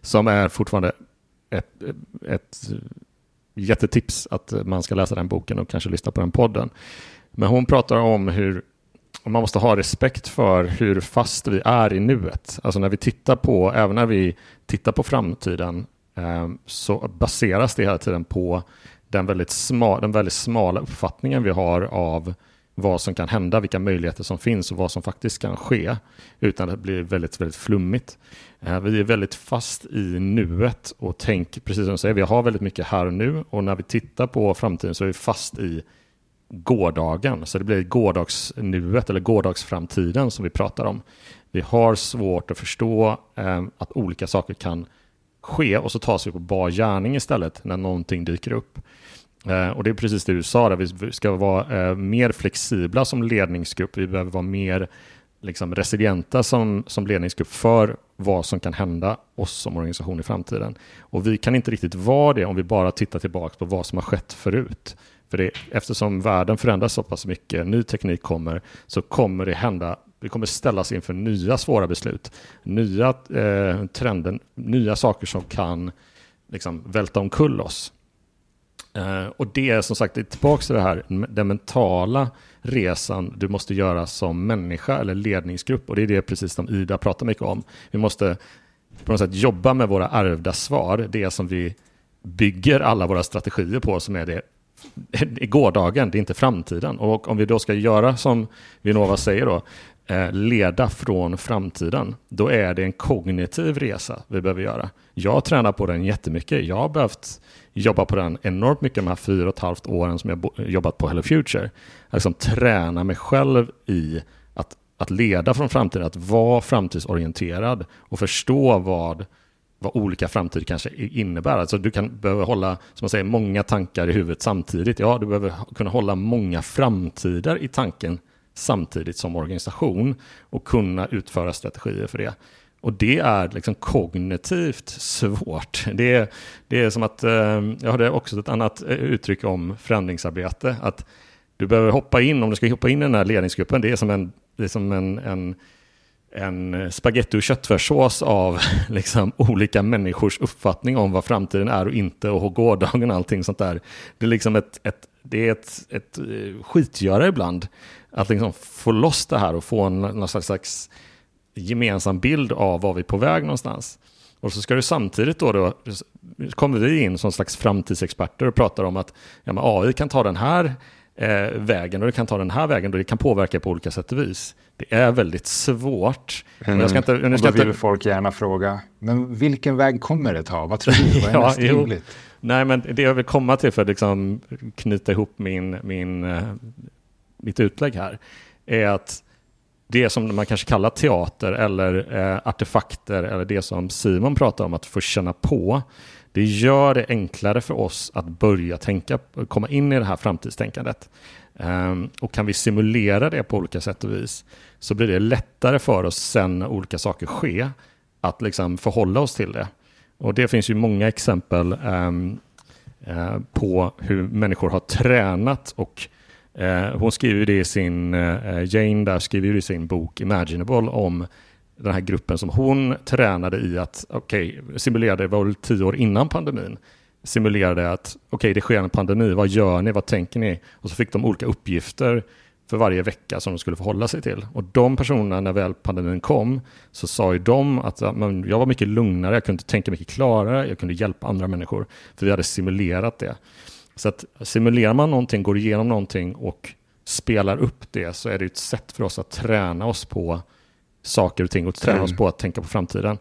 som är fortfarande ett, ett jättetips att man ska läsa den boken och kanske lyssna på den podden. Men hon pratar om hur och man måste ha respekt för hur fast vi är i nuet. Alltså när vi tittar på, även när vi tittar på framtiden, eh, så baseras det hela tiden på den väldigt, smal, den väldigt smala uppfattningen vi har av vad som kan hända, vilka möjligheter som finns och vad som faktiskt kan ske. Utan det blir väldigt, väldigt flummigt. Eh, vi är väldigt fast i nuet och tänk, precis som du säger, vi har väldigt mycket här och nu och när vi tittar på framtiden så är vi fast i gårdagen. Så det blir gårdagsnuet eller gårdagsframtiden som vi pratar om. Vi har svårt att förstå eh, att olika saker kan ske och så tas vi på bar gärning istället när någonting dyker upp. Eh, och det är precis det du sa, där vi ska vara eh, mer flexibla som ledningsgrupp. Vi behöver vara mer liksom, resilienta som, som ledningsgrupp för vad som kan hända oss som organisation i framtiden. Och vi kan inte riktigt vara det om vi bara tittar tillbaka på vad som har skett förut. För det, eftersom världen förändras så pass mycket, ny teknik kommer, så kommer det hända, vi kommer ställas inför nya svåra beslut, nya eh, trender, nya saker som kan liksom, välta omkull oss. Eh, och det är som sagt tillbaka till det här, den mentala resan du måste göra som människa eller ledningsgrupp. Och det är det precis som Ida pratar mycket om. Vi måste på något sätt jobba med våra ärvda svar, det som vi bygger alla våra strategier på, som är det gårdagen, det är inte framtiden. Och om vi då ska göra som Vinnova säger då, eh, leda från framtiden, då är det en kognitiv resa vi behöver göra. Jag tränar på den jättemycket. Jag har behövt jobba på den enormt mycket de här fyra och ett halvt åren som jag jobbat på Hello Future. Att liksom träna mig själv i att, att leda från framtiden, att vara framtidsorienterad och förstå vad vad olika framtid kanske innebär. Alltså du kan behöva hålla, som man säger, många tankar i huvudet samtidigt. Ja, du behöver kunna hålla många framtider i tanken samtidigt som organisation och kunna utföra strategier för det. Och det är liksom kognitivt svårt. *laughs* Det är, det är som att, ehm, jag hade också ett annat eh, uttryck om förändringsarbete, att du behöver hoppa in, om du ska hoppa in i den här ledningsgruppen, det är som en, det är som en, en en eh, spagetti och köttfärssås av *laughs* liksom, olika människors uppfattning om vad framtiden är och inte och gårdagen och allting sånt där. Det är liksom ett, ett, det är ett, ett eh, skitgöra ibland att liksom få loss det här och få en, någon slags, slags gemensam bild av var vi är på väg någonstans. Och så ska du samtidigt då, då kommer vi in som slags framtidsexperter och pratar om att ja, AI kan ta den här eh, vägen och det kan ta den här vägen och det kan påverka på olika sätt och vis. Det är väldigt svårt. Mm. Jag ska inte, jag ska och då vill inte... folk gärna fråga, men vilken väg kommer det ta? Vad tror du? Vad är *laughs* ja, mest rimligt? Nej, men det jag vill komma till för att liksom knyta ihop min, min, uh, mitt utlägg här är att det som man kanske kallar teater eller uh, artefakter eller det som Simon pratar om att få känna på det gör det enklare för oss att börja tänka, komma in i det här framtidstänkandet. Um, och kan vi simulera det på olika sätt och vis så blir det lättare för oss sen när olika saker sker att liksom förhålla oss till det. Och det finns ju många exempel um, uh, på hur människor har tränat och uh, hon skriver det i sin, uh, Jane där skriver det i sin bok Imaginable om den här gruppen som hon tränade i att, okej, okay, simulerade, det var väl tio år innan pandemin, simulerade att, okej, okay, det sker en pandemi, vad gör ni, vad tänker ni? Och så fick de olika uppgifter för varje vecka som de skulle förhålla sig till. Och de personerna, när väl pandemin kom, så sa ju de att men, jag var mycket lugnare, jag kunde tänka mycket klarare, jag kunde hjälpa andra människor, för vi hade simulerat det. Så att simulerar man någonting, går igenom någonting och spelar upp det, så är det ett sätt för oss att träna oss på saker och ting och träna mm. oss på att tänka på framtiden.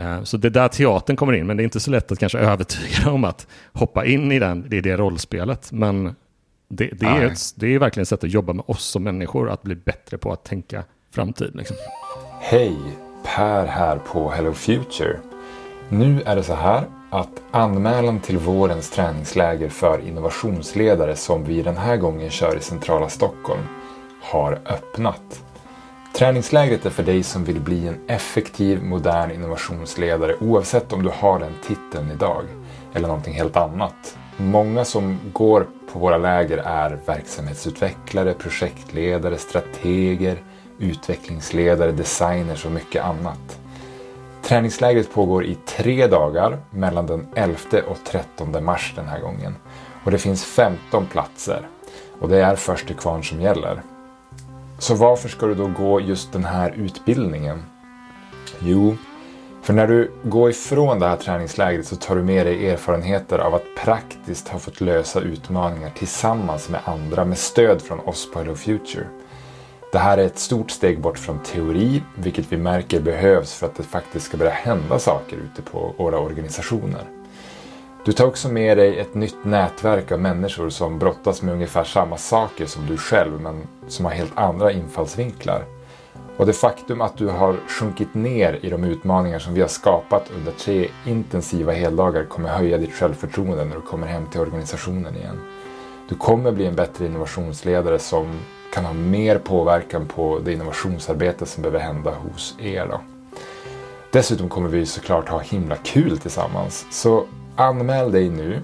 Uh, så det är där teatern kommer in, men det är inte så lätt att kanske *laughs* övertyga om att hoppa in i den, det är det rollspelet. Men det, det är, ett, det är verkligen ett sätt att jobba med oss som människor, att bli bättre på att tänka framtid. Liksom. Hej, Per här på Hello Future. Nu är det så här att anmälan till vårens träningsläger för innovationsledare som vi den här gången kör i centrala Stockholm har öppnat. Träningslägret är för dig som vill bli en effektiv, modern innovationsledare oavsett om du har den titeln idag eller någonting helt annat. Många som går på våra läger är verksamhetsutvecklare, projektledare, strateger, utvecklingsledare, designers och mycket annat. Träningslägret pågår i tre dagar mellan den 11 och 13 mars den här gången. Och det finns 15 platser. Och det är först till kvarn som gäller. Så varför ska du då gå just den här utbildningen? Jo, för när du går ifrån det här träningslägret så tar du med dig erfarenheter av att praktiskt ha fått lösa utmaningar tillsammans med andra med stöd från oss på Hello Future. Det här är ett stort steg bort från teori, vilket vi märker behövs för att det faktiskt ska börja hända saker ute på våra organisationer. Du tar också med dig ett nytt nätverk av människor som brottas med ungefär samma saker som du själv men som har helt andra infallsvinklar. Och det faktum att du har sjunkit ner i de utmaningar som vi har skapat under tre intensiva heldagar kommer höja ditt självförtroende när du kommer hem till organisationen igen. Du kommer bli en bättre innovationsledare som kan ha mer påverkan på det innovationsarbete som behöver hända hos er. Då. Dessutom kommer vi såklart ha himla kul tillsammans. Så Anmäl dig nu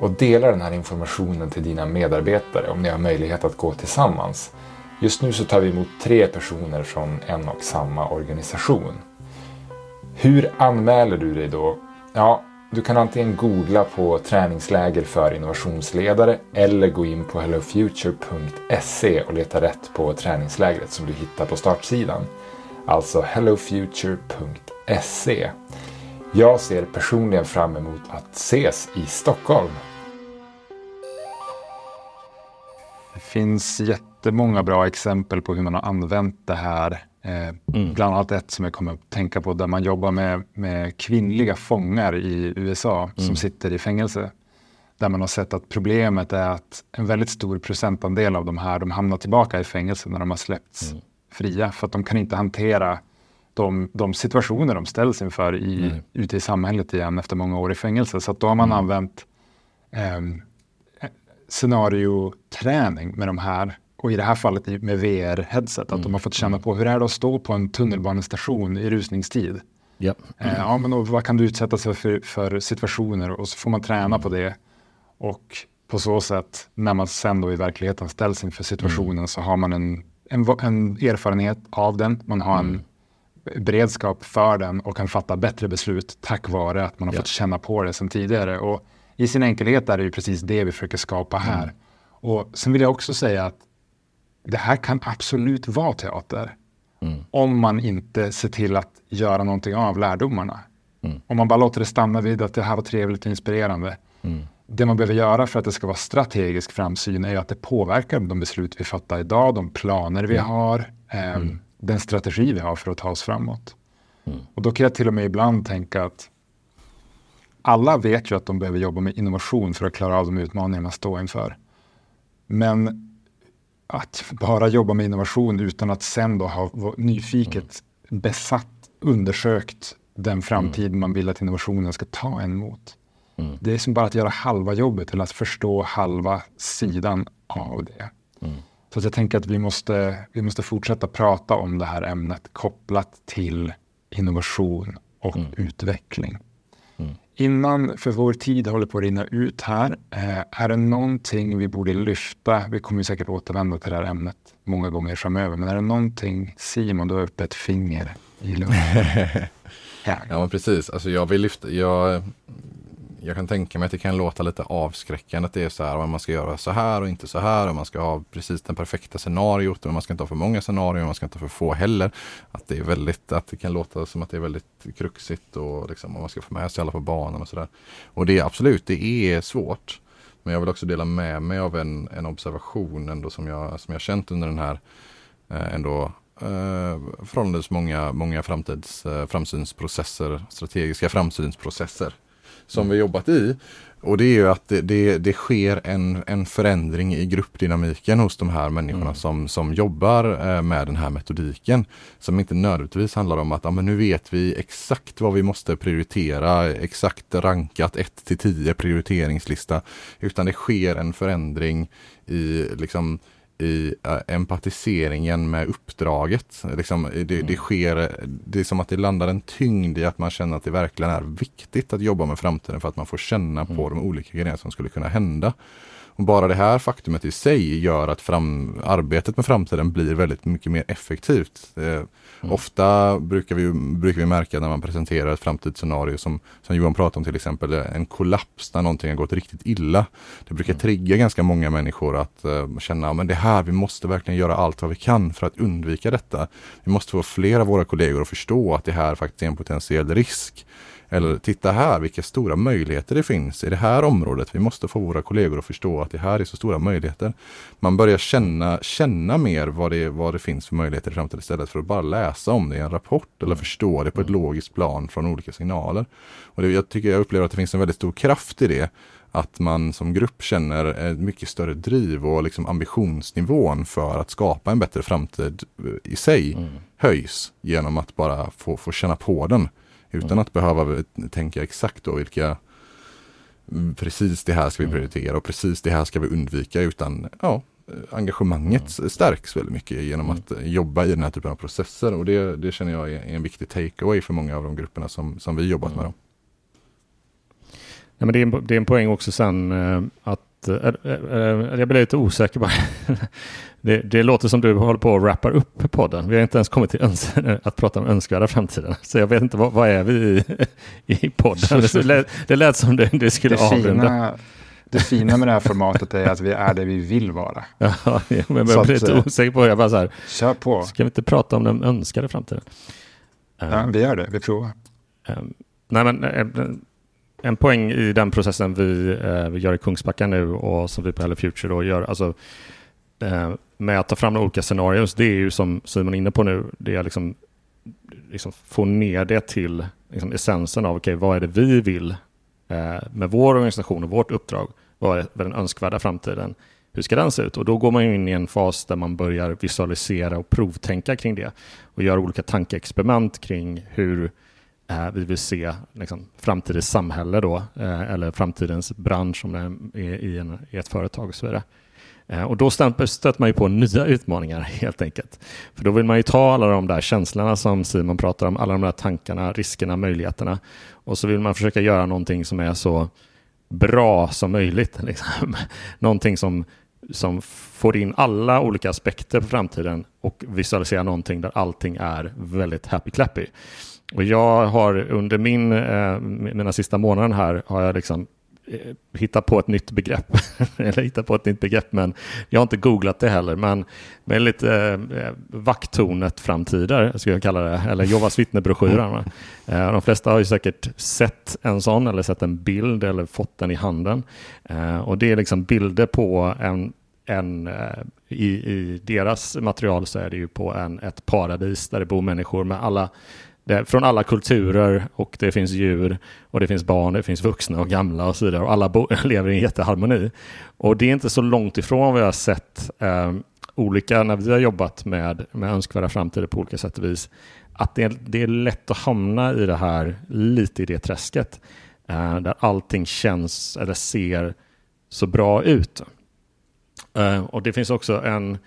och dela den här informationen till dina medarbetare om ni har möjlighet att gå tillsammans. Just nu så tar vi emot tre personer från en och samma organisation. Hur anmäler du dig då? Ja, du kan antingen googla på träningsläger för innovationsledare eller gå in på hellofuture.se och leta rätt på träningslägret som du hittar på startsidan. Alltså hellofuture.se. Jag ser personligen fram emot att ses i Stockholm. finns jättemånga bra exempel på hur man har använt det här. Eh, mm. Bland annat ett som jag kommer att tänka på där man jobbar med, med kvinnliga fångar i USA mm. som sitter i fängelse. Där man har sett att problemet är att en väldigt stor procentandel av de här de hamnar tillbaka i fängelse när de har släppts mm. fria för att de kan inte hantera de, de situationer de ställs inför i, ute i samhället igen efter många år i fängelse. Så då har man mm. använt eh, scenarioträning med de här och i det här fallet med VR-headset, att mm. de har fått känna på hur är det att stå på en tunnelbanestation i rusningstid. Yep. Mm. Eh, ja, men vad kan du utsätta sig för, för situationer och så får man träna på det. Och på så sätt, när man sen då i verkligheten ställs inför situationen mm. så har man en, en, en, erfarenhet av den, man har en mm. Beredskap för den och kan fatta bättre beslut tack vare att man har yep. fått känna på det sedan tidigare. Och i sin enkelhet är det ju precis det vi försöker skapa här. Mm. Och sen vill jag också säga att det här kan absolut vara teater. Mm. Om man inte ser till att göra någonting av lärdomarna. Mm. Om man bara låter det stanna vid att det här var trevligt och inspirerande. Mm. Det man behöver göra för att det ska vara strategisk framsyn är att det påverkar de beslut vi fattar idag, de planer vi mm. har, eh, den strategi vi har för att ta oss framåt. Mm. Och då kan jag till och med ibland tänka att alla vet ju att de behöver jobba med innovation för att klara av de utmaningar man står inför. Men att bara jobba med innovation utan att sen då ha nyfiket mm. besatt, undersökt den framtid mm. man vill att innovationen ska ta en emot. Mm. Det är som bara att göra halva jobbet eller att förstå halva sidan av det. Mm. Så jag tänker att vi måste, vi måste fortsätta prata om det här ämnet kopplat till innovation och mm. utveckling. Innan, för vår tid håller på att rinna ut här, eh, är det någonting vi borde lyfta? Vi kommer säkert återvända till det här ämnet många gånger framöver, men är det någonting, Simon, du har upp ett finger i luften. *laughs* ja, men precis. Alltså jag vill lyfta, jag, jag kan tänka mig att det kan låta lite avskräckande att det är så här, man ska göra så här och inte så här och man ska ha precis den perfekta scenariot och man ska inte ha för många scenarier och man ska inte ha för få heller. Att det är väldigt, att det kan låta som att det är väldigt kruxigt och liksom, om man ska få med sig alla på banan och sådär. Och det är absolut, det är svårt. Men jag vill också dela med mig av en, en observation ändå som jag, som jag känt under den här eh, ändå eh, förhållandevis många, många framtids, eh, framsynsprocesser, strategiska framsynsprocesser som vi jobbat i. Och det är ju att det, det, det, sker en, en förändring i gruppdynamiken hos de här människorna mm. som, som jobbar eh, med den här metodiken. Som inte nödvändigtvis handlar om att ja, men nu vet vi exakt vad vi måste prioritera, exakt rankat 1 till 10 prioriteringslista. Utan det sker en förändring i liksom i uh, empatiseringen med uppdraget. Liksom, det, det, mm. sker, det är som att det landar en tyngd i att man känner att det verkligen är viktigt att jobba med framtiden för att man får känna mm. på de olika grejerna som skulle kunna hända. Och bara det här faktumet i sig gör att fram, arbetet med framtiden blir väldigt mycket mer effektivt. Mm. Ofta brukar vi, brukar vi märka när man presenterar ett framtidsscenario som, som Johan pratade om till exempel, en kollaps när någonting har gått riktigt illa. Det brukar mm. trigga ganska många människor att uh, känna att det här, vi måste verkligen göra allt vad vi kan för att undvika detta. Vi måste få fler av våra kollegor att förstå att det här faktiskt är en potentiell risk. Eller titta här vilka stora möjligheter det finns i det här området. Vi måste få våra kollegor att förstå att det här är så stora möjligheter. Man börjar känna, känna mer vad det, vad det finns för möjligheter i framtiden istället för att bara läsa om det i en rapport eller förstå det på ett mm. logiskt plan från olika signaler. Och det, jag tycker jag upplever att det finns en väldigt stor kraft i det att man som grupp känner ett mycket större driv och liksom ambitionsnivån för att skapa en bättre framtid i sig mm. höjs genom att bara få, få känna på den. Utan att behöva tänka exakt då vilka precis det här ska vi mm. prioritera och precis det här ska vi undvika utan ja, engagemanget mm. stärks väldigt mycket genom mm. att jobba i den här typen av processer och det, det känner jag är en viktig takeaway för många av de grupperna som, som vi jobbat med. Dem. Ja, men det, är en, det är en poäng också sen eh, att äh, äh, jag blir lite osäker bara. *laughs* Det, det, låter som du håller på att wrappa upp podden. Vi har inte ens kommit till *laughs* att prata om önskvärda framtiden. Så jag vet inte, vad, vad är vi i, *laughs* i podden? Det lät, det lät som det, det skulle det avrunda. Fina, det fina med det här formatet är att vi är det vi vill vara. Ja, men jag blir lite eh, osäker på Jag bara så här, kör på. Ska vi inte prata om den önskade framtiden? Ja, vi gör det. Vi provar. Um, nej, men, eh, en poäng i den processen vi, eh, vi gör i Kungsbacka nu och som vi på Hello Future då gör, alltså eh, med att ta fram olika scenarios, det är ju som Simon är inne på nu, det är liksom, liksom få ner det till liksom essensen av okay, vad är det vi vill eh, med vår organisation och vårt uppdrag. Vad är den önskvärda framtiden? Hur ska den se ut? Och då går man in i en fas där man börjar visualisera och provtänka kring det och gör olika tankeexperiment kring hur eh, Eh, vi vill se liksom, framtidens samhälle då, eh, eller framtidens bransch om det är i, en, i ett företag och så vidare. Eh, och då stöter man ju på nya utmaningar *laughs* helt enkelt. För då vill man ju ta alla de där känslorna som Simon pratar om, alla de där tankarna, riskerna, möjligheterna. Och så vill man försöka göra någonting som är så bra som möjligt. *laughs* Liksom. Någonting som, som får in alla olika aspekter på framtiden och visualisera någonting där allting är väldigt happy-clappy. Och jag har under min, eh, mina sista månader här har jag liksom Eh, hittat på ett nytt begrepp. *laughs* Eller hittat på ett nytt begrepp, men jag har inte googlat det heller. Men med lite eh, vakttornet framtider, skulle jag kalla det, eller Jehovas vittnebroschyren. Eh, de flesta har ju säkert sett en sån, eller sett en bild, eller fått den i handen. Eh, och det är liksom bilder på en en, eh, i, i, deras material så är det ju på en, ett paradis där det bor människor med alla det, från alla kulturer och det finns djur och det finns barn, det finns vuxna och gamla och så vidare och alla bo, *laughs* lever i en jätteharmoni. Och det är inte så långt ifrån vad jag har sett eh, olika, när vi har jobbat med, med önskvärda framtider på olika sätt och vis, att det är, det är lätt att hamna i det här, lite i det träsket, eh, där allting känns eller ser så bra ut. Eh, och det finns också en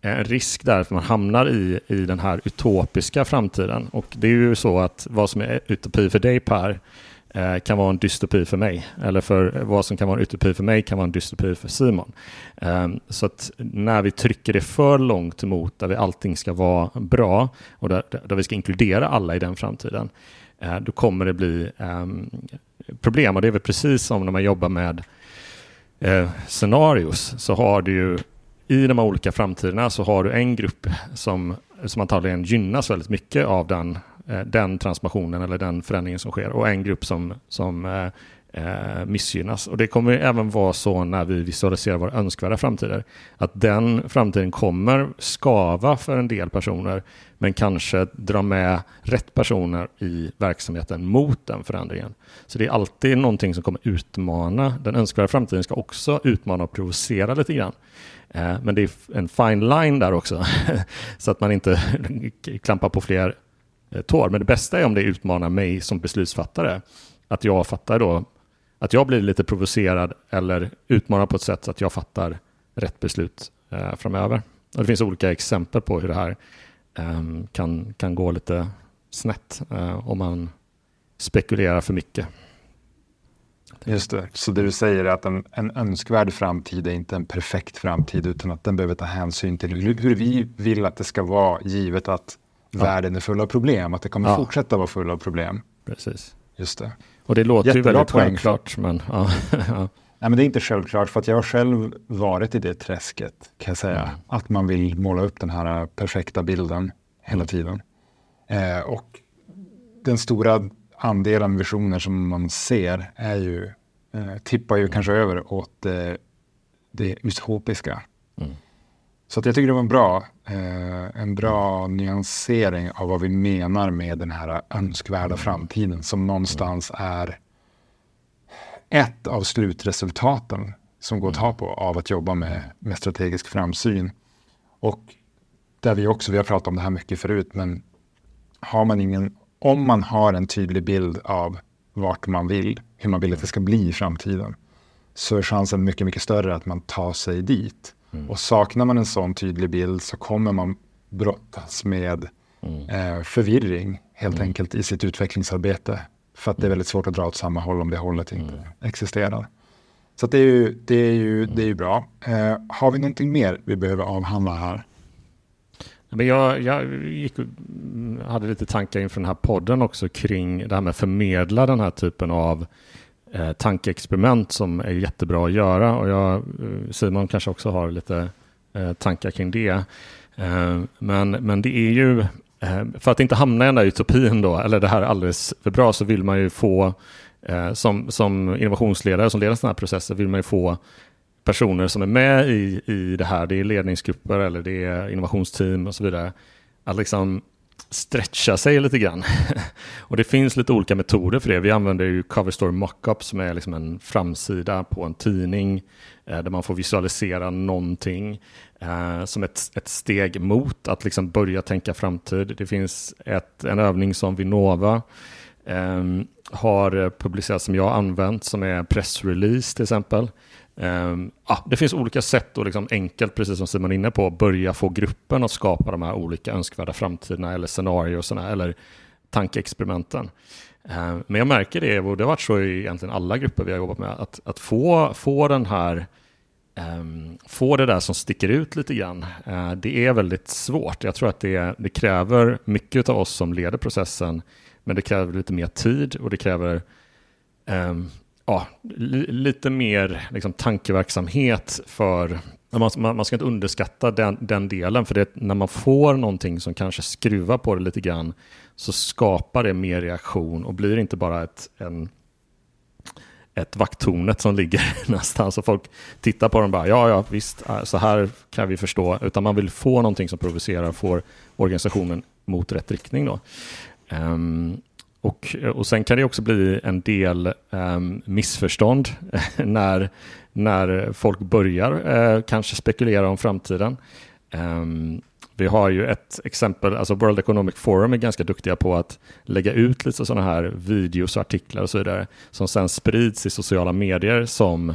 en risk där för man hamnar i, i den här utopiska framtiden. Och det är ju så att vad som är utopi för dig Per eh, kan vara en dystopi för mig. Eller för vad som kan vara en utopi för mig kan vara en dystopi för Simon. Eh, så att när vi trycker det för långt emot där vi allting ska vara bra och där, där vi ska inkludera alla i den framtiden, eh, då kommer det bli ehm, problem. Och det är väl precis som när man jobbar med eh, scenarios så har du ju i de här olika framtiderna så har du en grupp som, som antagligen gynnas väldigt mycket av den, eh, den transformationen eller den förändringen som sker och en grupp som, som eh, eh missgynnas. Och det kommer även vara så när vi visualiserar våra önskvärda framtider. Att den framtiden kommer skava för en del personer men kanske dra med rätt personer i verksamheten mot den förändringen. Så det är alltid någonting som kommer utmana. Den önskvärda framtiden ska också utmana och provocera lite grann. Eh, men det är en fine line där också, *laughs* så att man inte *laughs* klampar på fler eh, tår. Men det bästa är om det utmanar mig som beslutsfattare, att jag fattar då, att jag blir lite provocerad eller utmanad på ett sätt så att jag fattar rätt beslut eh, framöver. Och det finns olika exempel på hur det här ehm, kan, kan gå lite snett om man spekulerar för mycket. Just det, så det du säger är att en, en önskvärd framtid är inte en perfekt framtid utan att den behöver ta hänsyn till hur vi vill att det ska vara givet att ja. världen är full av problem, att det kommer ja. fortsätta vara full av problem. Precis. Just det. Och det låter Jättebra ju väldigt självklart. Men, *laughs* ja. Nej, men det är inte självklart för att jag har själv varit i det träsket kan jag säga. Mm. Att man vill måla upp den här perfekta bilden hela tiden. Eh, och den stora andelen visioner som man ser är ju, eh, tippar ju kanske över åt eh, det utopiska. Mm. Så att jag tycker det var en bra, eh, en bra nyansering av vad vi menar med den här önskvärda mm. framtiden som någonstans är ett av slutresultaten som går att ta på av att jobba med, med strategisk framsyn. Och där vi också, vi har pratat om det här mycket förut, men har man ingen om man har en tydlig bild av vart man vill, hur man vill att det ska bli i framtiden, så är chansen mycket, mycket större att man tar sig dit. Mm. Och saknar man en sån tydlig bild så kommer man brottas med mm. eh, förvirring helt mm. enkelt i sitt utvecklingsarbete. För att det är mm. väldigt svårt att dra åt samma håll om det hållet inte mm. existerar. Så det är ju, det är ju, det är ju bra. Eh, har vi någonting mer vi behöver avhandla här? Men jag, jag gick, hade lite tankar inför den här podden också kring det här med att förmedla den här typen av eh, tankeexperiment som är jättebra att göra. Och jag, eh, Simon kanske också har lite eh, tankar kring det. Eh, men, men det är ju, eh, för att inte hamna i den där utopin då, eller det här alldeles för bra, så vill man ju få, eh, som, som innovationsledare som leder sådana här processer, vill man ju få personer som är med i, i det här, det är ledningsgrupper eller det är innovationsteam och så vidare, att liksom stretcha sig lite grann. *laughs* och det finns lite olika metoder för det. Vi använder ju Cover Story Mockup som är liksom en framsida på en tidning eh, där man får visualisera någonting eh, som ett, ett steg mot att liksom börja tänka framtid. Det finns ett, en övning som Vinnova eh, har eh, publicerat som jag har använt som är pressrelease till exempel. Um, ah, det finns olika sätt att liksom enkelt, precis som Simon är inne på, börja få gruppen att skapa de här olika önskvärda framtiderna eller scenarierna eller tankeexperimenten. Um, men jag märker det, och det har varit så i egentligen alla grupper vi har jobbat med, att, att få, få den här um, få det där som sticker ut lite grann, uh, det är väldigt svårt. Jag tror att det, det kräver mycket av oss som leder processen, men det kräver lite mer tid och det kräver um, ja, lite mer liksom, tankeverksamhet för man, man, man, ska inte underskatta den, den delen, för det, när man får någonting som kanske skruvar på det lite grann så skapar det mer reaktion och blir inte bara ett, en, ett vakttornet som ligger *laughs* någonstans och folk tittar på den och bara ja, ja, visst, äh, så här kan vi förstå, utan man vill få någonting som provocerar får organisationen mot rätt riktning. Då. Um, och, och sen kan det också bli en del um, missförstånd *laughs* när, när folk börjar uh, kanske spekulera om framtiden. Um, vi har ju ett exempel, alltså World Economic Forum är ganska duktiga på att lägga ut lite sådana här videos och artiklar och så vidare som sen sprids i sociala medier som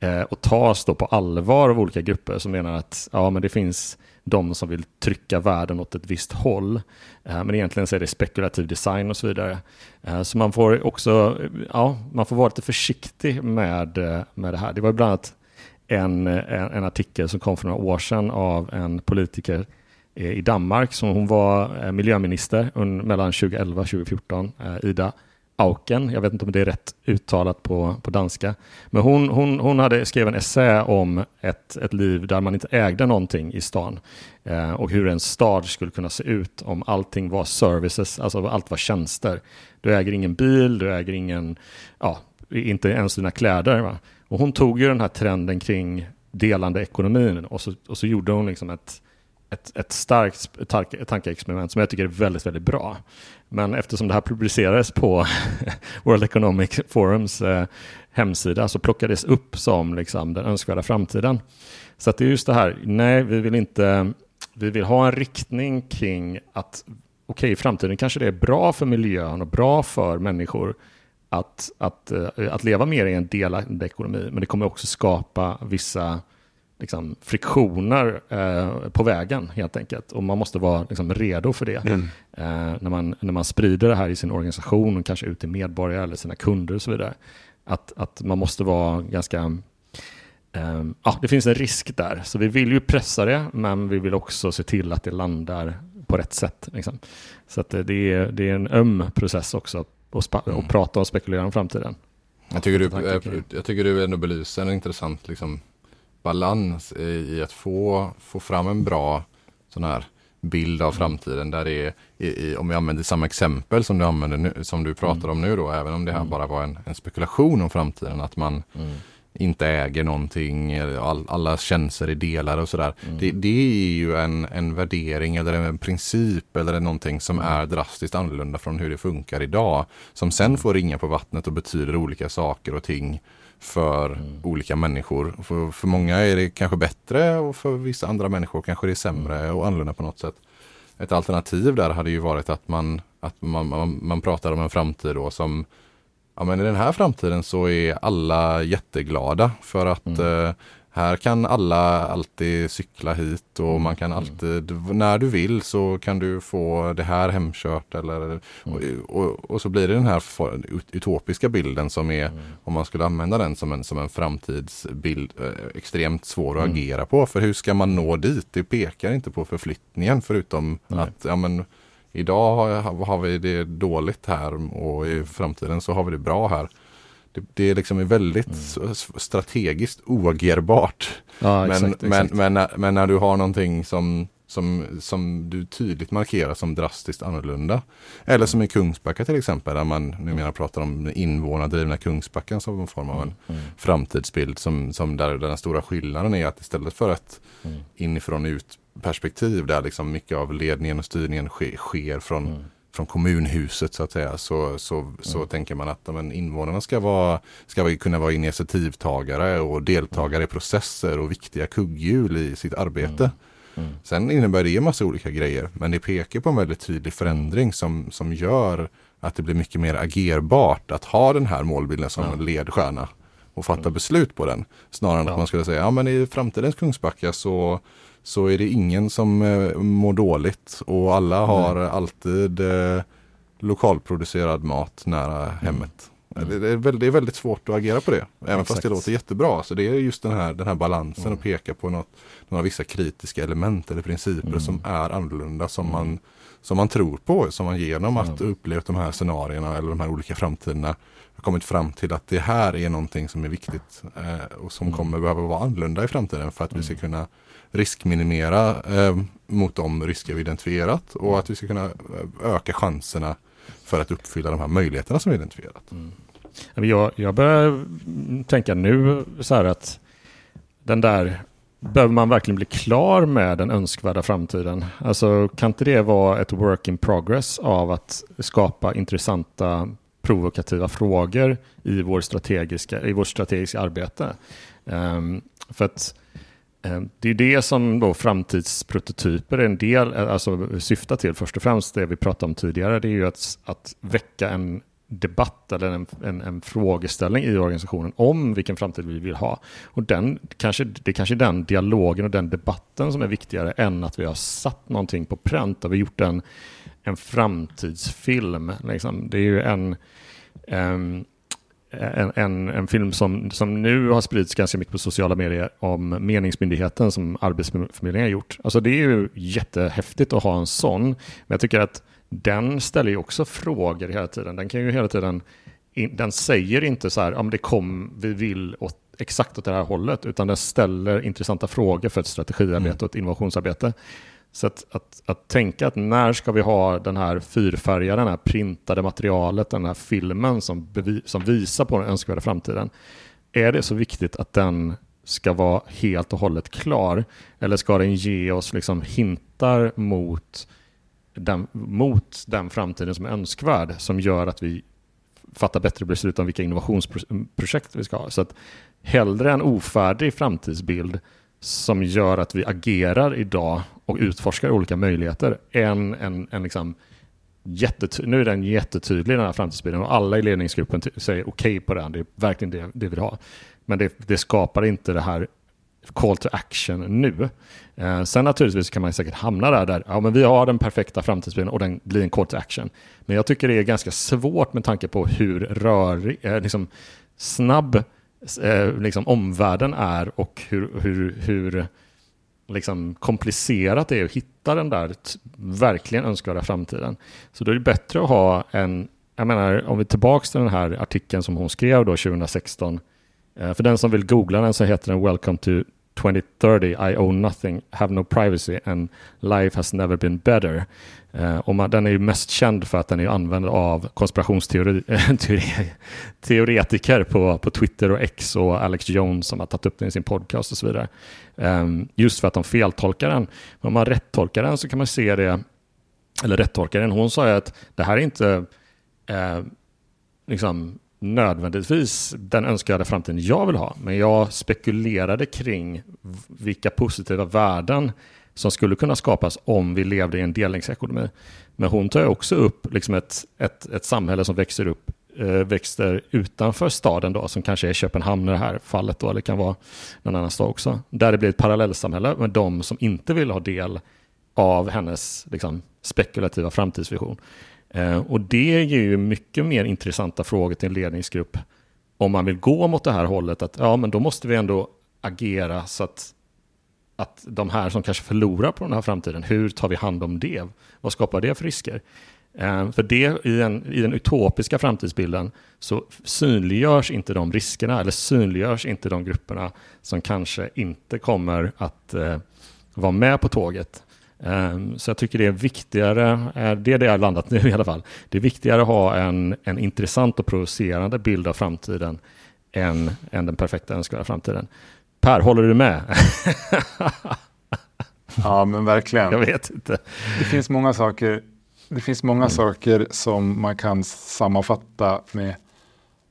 eh, och tas då på allvar av olika grupper som menar att ja, men det finns de som vill trycka världen åt ett visst håll. Eh, men egentligen så är det spekulativ design och så vidare. Eh, så man får också, ja, man får vara lite försiktig med, eh, med det här. Det var bland annat en, en, en artikel som kom för några år sedan av en politiker i Danmark som hon var miljöminister mellan 2011 och 2014, Ida Auken, jag vet inte om det är rätt uttalat på, på danska. Men hon, hon, hon hade skrivit en essä om ett, ett liv där man inte ägde någonting i stan. Eh, och hur en stad skulle kunna se ut om allting var services, alltså allt var tjänster. Du äger ingen bil, du äger ingen, ja, inte ens dina kläder. Va? Och hon tog ju den här trenden kring delande ekonomin och så, och så gjorde hon liksom ett, ett, ett starkt tankeexperiment som jag tycker är väldigt, väldigt bra. Men eftersom det här publicerades på *laughs* World Economic Forums eh, hemsida så plockades upp som liksom, den önskvärda framtiden. Så det är just det här, nej, vi vill inte, vi vill ha en riktning kring att okej, okay, i framtiden kanske det är bra för miljön och bra för människor att, att, eh, att leva mer i en delande ekonomi, men det kommer också skapa vissa liksom, friktioner eh, på vägen helt enkelt. Och man måste vara liksom, redo för det. Mm. Eh, när, man, när man sprider det här i sin organisation och kanske ut till medborgare eller sina kunder och så vidare. Att, att man måste vara ganska eh, ja, det finns en risk där, så vi vill ju pressa det, men vi vill också se till att det landar på rätt sätt. Liksom. Så att det, är, det är en öm process också att mm. prata och spekulera om framtiden. Jag tycker du, jag, jag tycker du ändå belyser en intressant liksom, balans i att få, få fram en bra sån här bild av framtiden där det är, i, i, om vi använder samma exempel som du, använder nu, som du pratar om nu då, även om det här mm. bara var en, en, spekulation om framtiden, att man mm. inte äger någonting, all, alla tjänster är delar och sådär. Mm. Det, det, är ju en, en värdering eller en princip eller någonting som mm. är drastiskt annorlunda från hur det funkar idag. Som sen mm. får ringa på vattnet och betyder olika saker och ting för mm. olika människor. För, för många är det kanske bättre och för vissa andra människor kanske det är sämre mm. och annorlunda på något sätt. Ett alternativ där hade ju varit att man, att man, man, man pratar om en framtid då som Ja men i den här framtiden så är alla jätteglada för att mm. eh, här kan alla alltid cykla hit och mm. man kan mm. alltid, när du vill så kan du få det här hemkört eller mm. och, och, och, så blir det den här utopiska bilden som är, om man skulle använda den som en, som en framtidsbild, eh, extremt svår att mm. agera på. För hur ska man nå dit? Det pekar inte på förflyttningen förutom Nej. att ja, men, idag har, har vi det dåligt här och i framtiden så har vi det bra här. Det, det liksom är väldigt mm. strategiskt oagerbart. Ja, men, exakt, men, exakt. Men, men, när du har någonting som, som, som du tydligt markerar som drastiskt annorlunda. Eller som i Kungsbacka till exempel, där man numera pratar om invånardrivna Kungsbacka som en form av en mm. framtidsbild. Som, som där, där den stora skillnaden är att istället för ett mm. inifrån ut perspektiv där liksom mycket av ledningen och styrningen sker, sker från mm från kommunhuset så att säga så, så, så mm. tänker man att men, invånarna ska, vara, ska kunna vara initiativtagare och deltagare i processer och viktiga kugghjul i sitt arbete. Mm. Mm. Sen innebär det en massa olika grejer men det pekar på en väldigt tydlig förändring som, som gör att det blir mycket mer agerbart att ha den här målbilden som en ledstjärna och fatta mm. beslut på den. Snarare än ja. att man skulle säga, ja men i framtidens Kungsbacka så så är det ingen som eh, mår dåligt och alla har mm. alltid eh, lokalproducerad mat nära mm. hemmet. Mm. Det, är väldigt, det, är väldigt, svårt att agera på det. Även Exakt. fast det låter jättebra. Så det är just den här, den här balansen mm. och peka på något, några vissa kritiska element eller principer mm. som är annorlunda som, mm. man, som man tror på. Som man genom att mm. uppleva de här scenarierna eller de här olika framtiderna har kommit fram till att det här är någonting som är viktigt eh, och som kommer behöva vara annorlunda i framtiden för att vi ska kunna riskminimera eh, mot de risker vi identifierat och att vi ska kunna eh, öka chanserna för att uppfylla de här möjligheterna som vi identifierat. Mm. Jag, jag börjar mm, tänka nu så här att den där Behöver man verkligen bli klar med den önskvärda framtiden? Alltså kan inte det vara ett work in progress av att skapa intressanta provokativa frågor i, vår strategiska, i vårt strategiska arbete? Um, för att Eh, det är det som då framtidsprototyper är en del, eh, alltså syftar till först och främst det vi pratade om tidigare, det är ju att, att väcka en debatt eller en, en, en, frågeställning i organisationen om vilken framtid vi vill ha. Och den, kanske, det är kanske den dialogen och den debatten som är viktigare än att vi har satt någonting på pränt och vi gjort en, en framtidsfilm. Liksom. Det är ju en, um, en, en, en, film som, som nu har spridits ganska mycket på sociala medier om meningsmyndigheten som Arbetsförmedlingen har gjort. Alltså det är ju jättehäftigt att ha en sån, men jag tycker att den ställer ju också frågor hela tiden. Den kan ju hela tiden, den säger inte så här, om det kom, vi vill åt, exakt åt det här hållet, utan den ställer intressanta frågor för ett strategiarbete mm. och ett innovationsarbete. Så att, att, att, tänka att när ska vi ha den här fyrfärgade, den här printade materialet, den här filmen som, som visar på den önskvärda framtiden. Är det så viktigt att den ska vara helt och hållet klar? Eller ska den ge oss liksom hintar mot den, mot den framtiden som är önskvärd som gör att vi fattar bättre beslut om vilka innovationsprojekt vi ska ha? Så att hellre en ofärdig framtidsbild som gör att vi agerar idag och utforskar olika möjligheter än en, en liksom nu är den jättetydlig den här framtidsbilden och alla i ledningsgruppen säger okej okay på den. Det är verkligen det, det vi vill ha. Men det, det skapar inte det här call to action nu. Eh, sen naturligtvis kan man säkert hamna där, där ja, men vi har den perfekta framtidsbilden och den blir en call to action. Men jag tycker det är ganska svårt med tanke på hur rörig, eh, liksom snabb eh, liksom omvärlden är och hur, hur, hur liksom komplicerat det är att hitta den där verkligen önskvärda framtiden. Så då är det bättre att ha en, jag menar om vi är tillbaka till den här artikeln som hon skrev då 2016. Eh, för den som vill googla den så heter den Welcome to 2030, I own nothing, have no privacy and life has never been better. Eh, och man, den är ju mest känd för att den är använd av konspirationsteoretiker *laughs* på, på Twitter och X och Alex Jones som har tagit upp den i sin podcast och så vidare. Eh, just för att de feltolkar den. Men om man rätt-tolkar den så kan man se det, eller rätt-tolkar den, hon sa ju att det här är inte eh, liksom nödvändigtvis den önskade framtiden jag vill ha, men jag spekulerade kring vilka positiva värden som skulle kunna skapas om vi levde i en delningsekonomi. Men hon tar också upp liksom ett, ett, ett samhälle som växer upp eh, växter utanför staden då, som kanske är Köpenhamn i det här fallet då, eller kan vara någon annan stad också. Där det blir ett parallellsamhälle med de som inte vill ha del av hennes liksom, spekulativa framtidsvision. Eh, och det ger ju mycket mer intressanta frågor till en ledningsgrupp om man vill gå mot det här hållet, att ja, men då måste vi ändå agera så att att de här som kanske förlorar på den här framtiden, hur tar vi hand om det? Vad skapar det för risker? Eh, för det, i, en, i den utopiska framtidsbilden så synliggörs inte de riskerna eller synliggörs inte de grupperna som kanske inte kommer att eh, vara med på tåget. Um, så jag tycker det är viktigare, uh, det är det jag har landat nu i alla fall, det är viktigare att ha en, en intressant och provocerande bild av framtiden än, än den perfekta önskvärda framtiden. Per, håller du med? *laughs* ja, men verkligen. Jag vet inte. Det finns många saker, det finns många mm. saker som man kan sammanfatta med.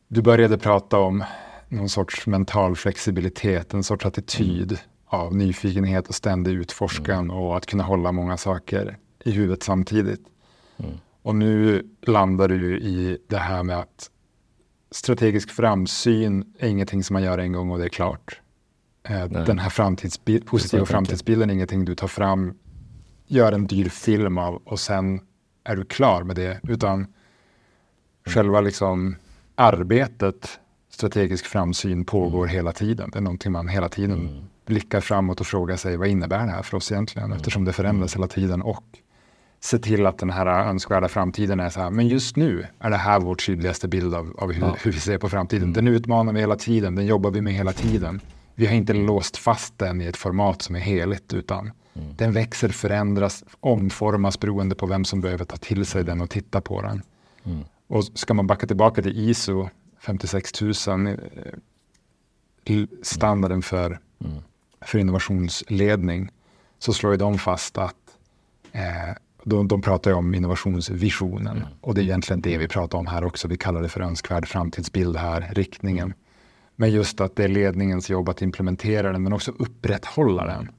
Du började prata om någon sorts mental flexibilitet, en sorts attityd mm. Av nyfikenhet och ständig utforskan mm. och att kunna hålla många saker i huvudet samtidigt. Mm. Och nu landar du i det här med att strategisk framsyn är ingenting som man gör en gång och det är klart. Eh, den här framtidsbild, positiva framtidsbilden är ingenting du tar fram, gör en dyr film av och sen är du klar med det. Utan mm. själva liksom arbetet, strategisk framsyn, pågår mm. hela tiden. Det är någonting man hela tiden mm. blickar framåt och frågar sig vad innebär det här för oss egentligen? Mm. Eftersom det förändras mm. hela tiden och se till att den här önskvärda framtiden är så här, men just nu är det här vår tydligaste bild av, av hur, ja. hur, vi ser på framtiden. Mm. Den utmanar vi hela tiden, den jobbar vi med hela tiden. Vi har inte låst fast den i ett format som är heligt, utan mm. den växer, förändras, omformas beroende på vem som behöver ta till sig den och titta på den. Mm. Och ska man backa tillbaka till ISO 56000, eh, standarden för, mm. För innovationsledning, så slår ju de fast att eh, de, de pratar ju om innovationsvisionen mm. och det är egentligen det vi pratar om här också. Vi kallar det för önskvärd framtidsbild här, riktningen. Men just att det är ledningens jobb att implementera den men också upprätthålla den.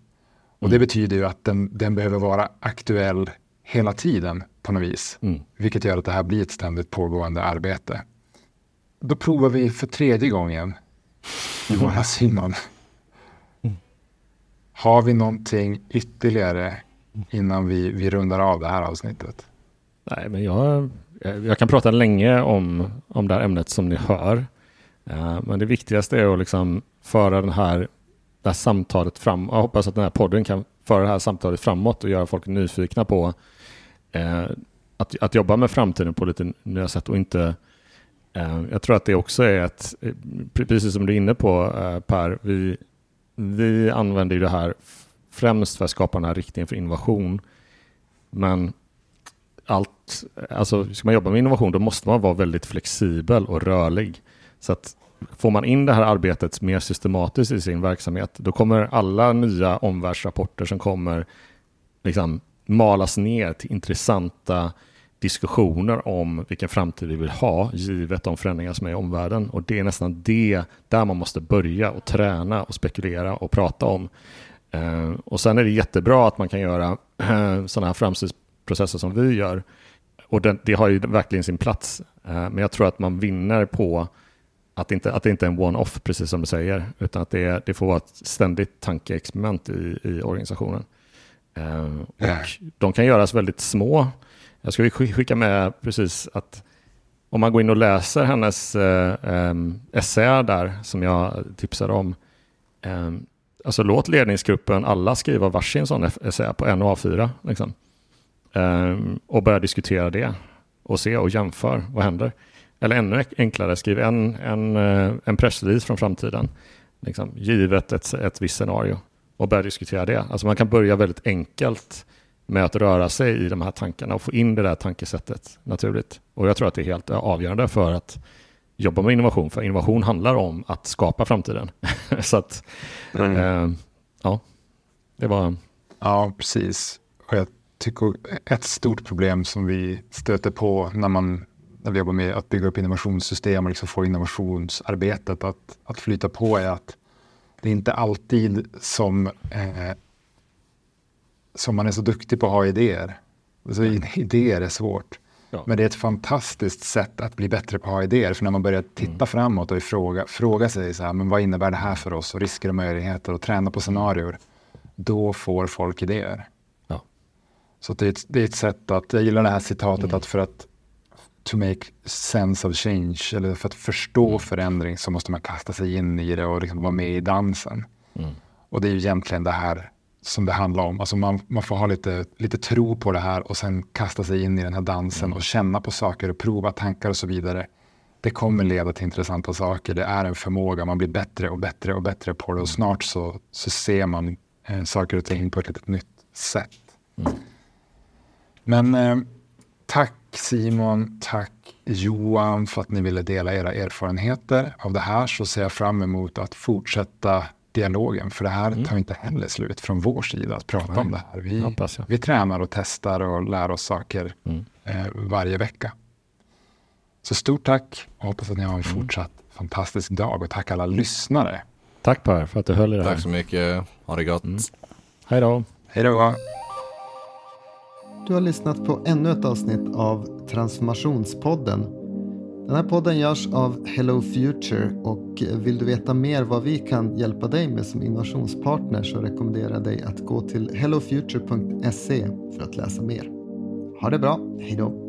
Och det mm. betyder ju att den, den behöver vara aktuell hela tiden på något vis. Mm. Vilket gör att det här blir ett ständigt pågående arbete. Då provar vi för tredje gången. Jonas Simon. Har vi någonting ytterligare innan vi, vi rundar av det här avsnittet? Nej, men jag, eh, jag kan prata länge om, om det här ämnet som ni hör. Eh, men det viktigaste är att liksom föra den här, det här samtalet fram. Jag hoppas att den här podden kan föra det här samtalet framåt och göra folk nyfikna på eh, att, att jobba med framtiden på lite nya sätt och inte jag tror att det också är ett, precis som du är inne på Per, vi, vi använder ju det här främst för att skapa den här riktningen för innovation. Men allt, alltså ska man jobba med innovation då måste man vara väldigt flexibel och rörlig. Så att får man in det här arbetet mer systematiskt i sin verksamhet, då kommer alla nya omvärldsrapporter som kommer liksom malas ner till intressanta diskussioner om vilken framtid vi vill ha, givet de förändringar som är i omvärlden. Och det är nästan det där man måste börja och träna och spekulera och prata om. Eh, och sen är det jättebra att man kan göra eh, sådana här framstegsprocesser som vi gör. Och det, det har ju verkligen sin plats. Eh, men jag tror att man vinner på att, inte, att det inte är en one-off, precis som du säger, utan att det, det får vara ett ständigt tankeexperiment i, i organisationen. och de kan göras väldigt små. Jag ska skicka med precis att om man går in och läser hennes eh, essä där som jag tipsade om, Alltså låt ledningsgruppen alla skriva varsin sån essä på en och A4. Liksom. Eh, och börja diskutera det och se och jämför vad händer. Eller ännu enklare, skriv en, en, eh, en pressrelease från framtiden. Liksom, givet ett, ett visst scenario. Och börja diskutera det. Alltså man kan börja väldigt enkelt med att röra sig i de här tankarna och få in det där tankesättet naturligt. Och jag tror att det är helt avgörande för att jobba med innovation, för innovation handlar om att skapa framtiden. *laughs* så att, mm. eh, ja, det var... Ja, precis. Och jag tycker ett stort problem som vi stöter på när, man, när vi jobbar med att bygga upp innovationssystem och liksom få innovationsarbetet att, att flyta på är att det är inte alltid som, eh, som man är så duktig på att ha idéer. Alltså, idéer är svårt. Ja. Men det är ett fantastiskt sätt att bli bättre på att ha idéer. För när man börjar titta mm. framåt och fråga, fråga sig så här, men vad innebär det här för oss? Och risker och möjligheter och träna på scenarier. Då får folk idéer. Ja. Så det är, ett, det är ett sätt att, jag gillar det här citatet mm. att för att to make sense of change, eller för att förstå mm. förändring så måste man kasta sig in i det och liksom vara med i dansen. Mm. Och det är ju egentligen det här som det handlar om. Alltså man, man får ha lite, lite tro på det här och sen kasta sig in i den här dansen mm. och känna på saker och prova tankar och så vidare. Det kommer leda till intressanta saker. Det är en förmåga. Man blir bättre och bättre och bättre på det och snart så, så ser man eh, saker och ting på ett lite nytt sätt. Mm. Men eh, tack Simon, tack Johan för att ni ville dela era erfarenheter av det här. Så ser jag fram emot att fortsätta dialogen, för det här mm. tar inte heller slut från vår sida att prata Nej. om det här. Vi, vi tränar och testar och lär oss saker mm. eh, varje vecka. Så stort tack och hoppas att ni har en mm. fortsatt fantastisk dag och tack alla lyssnare. Tack Per för att du höll i det här. Tack så mycket. Ha det gott. Mm. Hej då. Hej då. Du har lyssnat på ännu ett avsnitt av Transformationspodden. Den här podden görs av Hello Future och eh, vill du veta mer vad vi kan hjälpa dig med som innovationspartner så rekommenderar jag dig att gå till hellofuture.se för att läsa mer. Ha det bra, hejdå!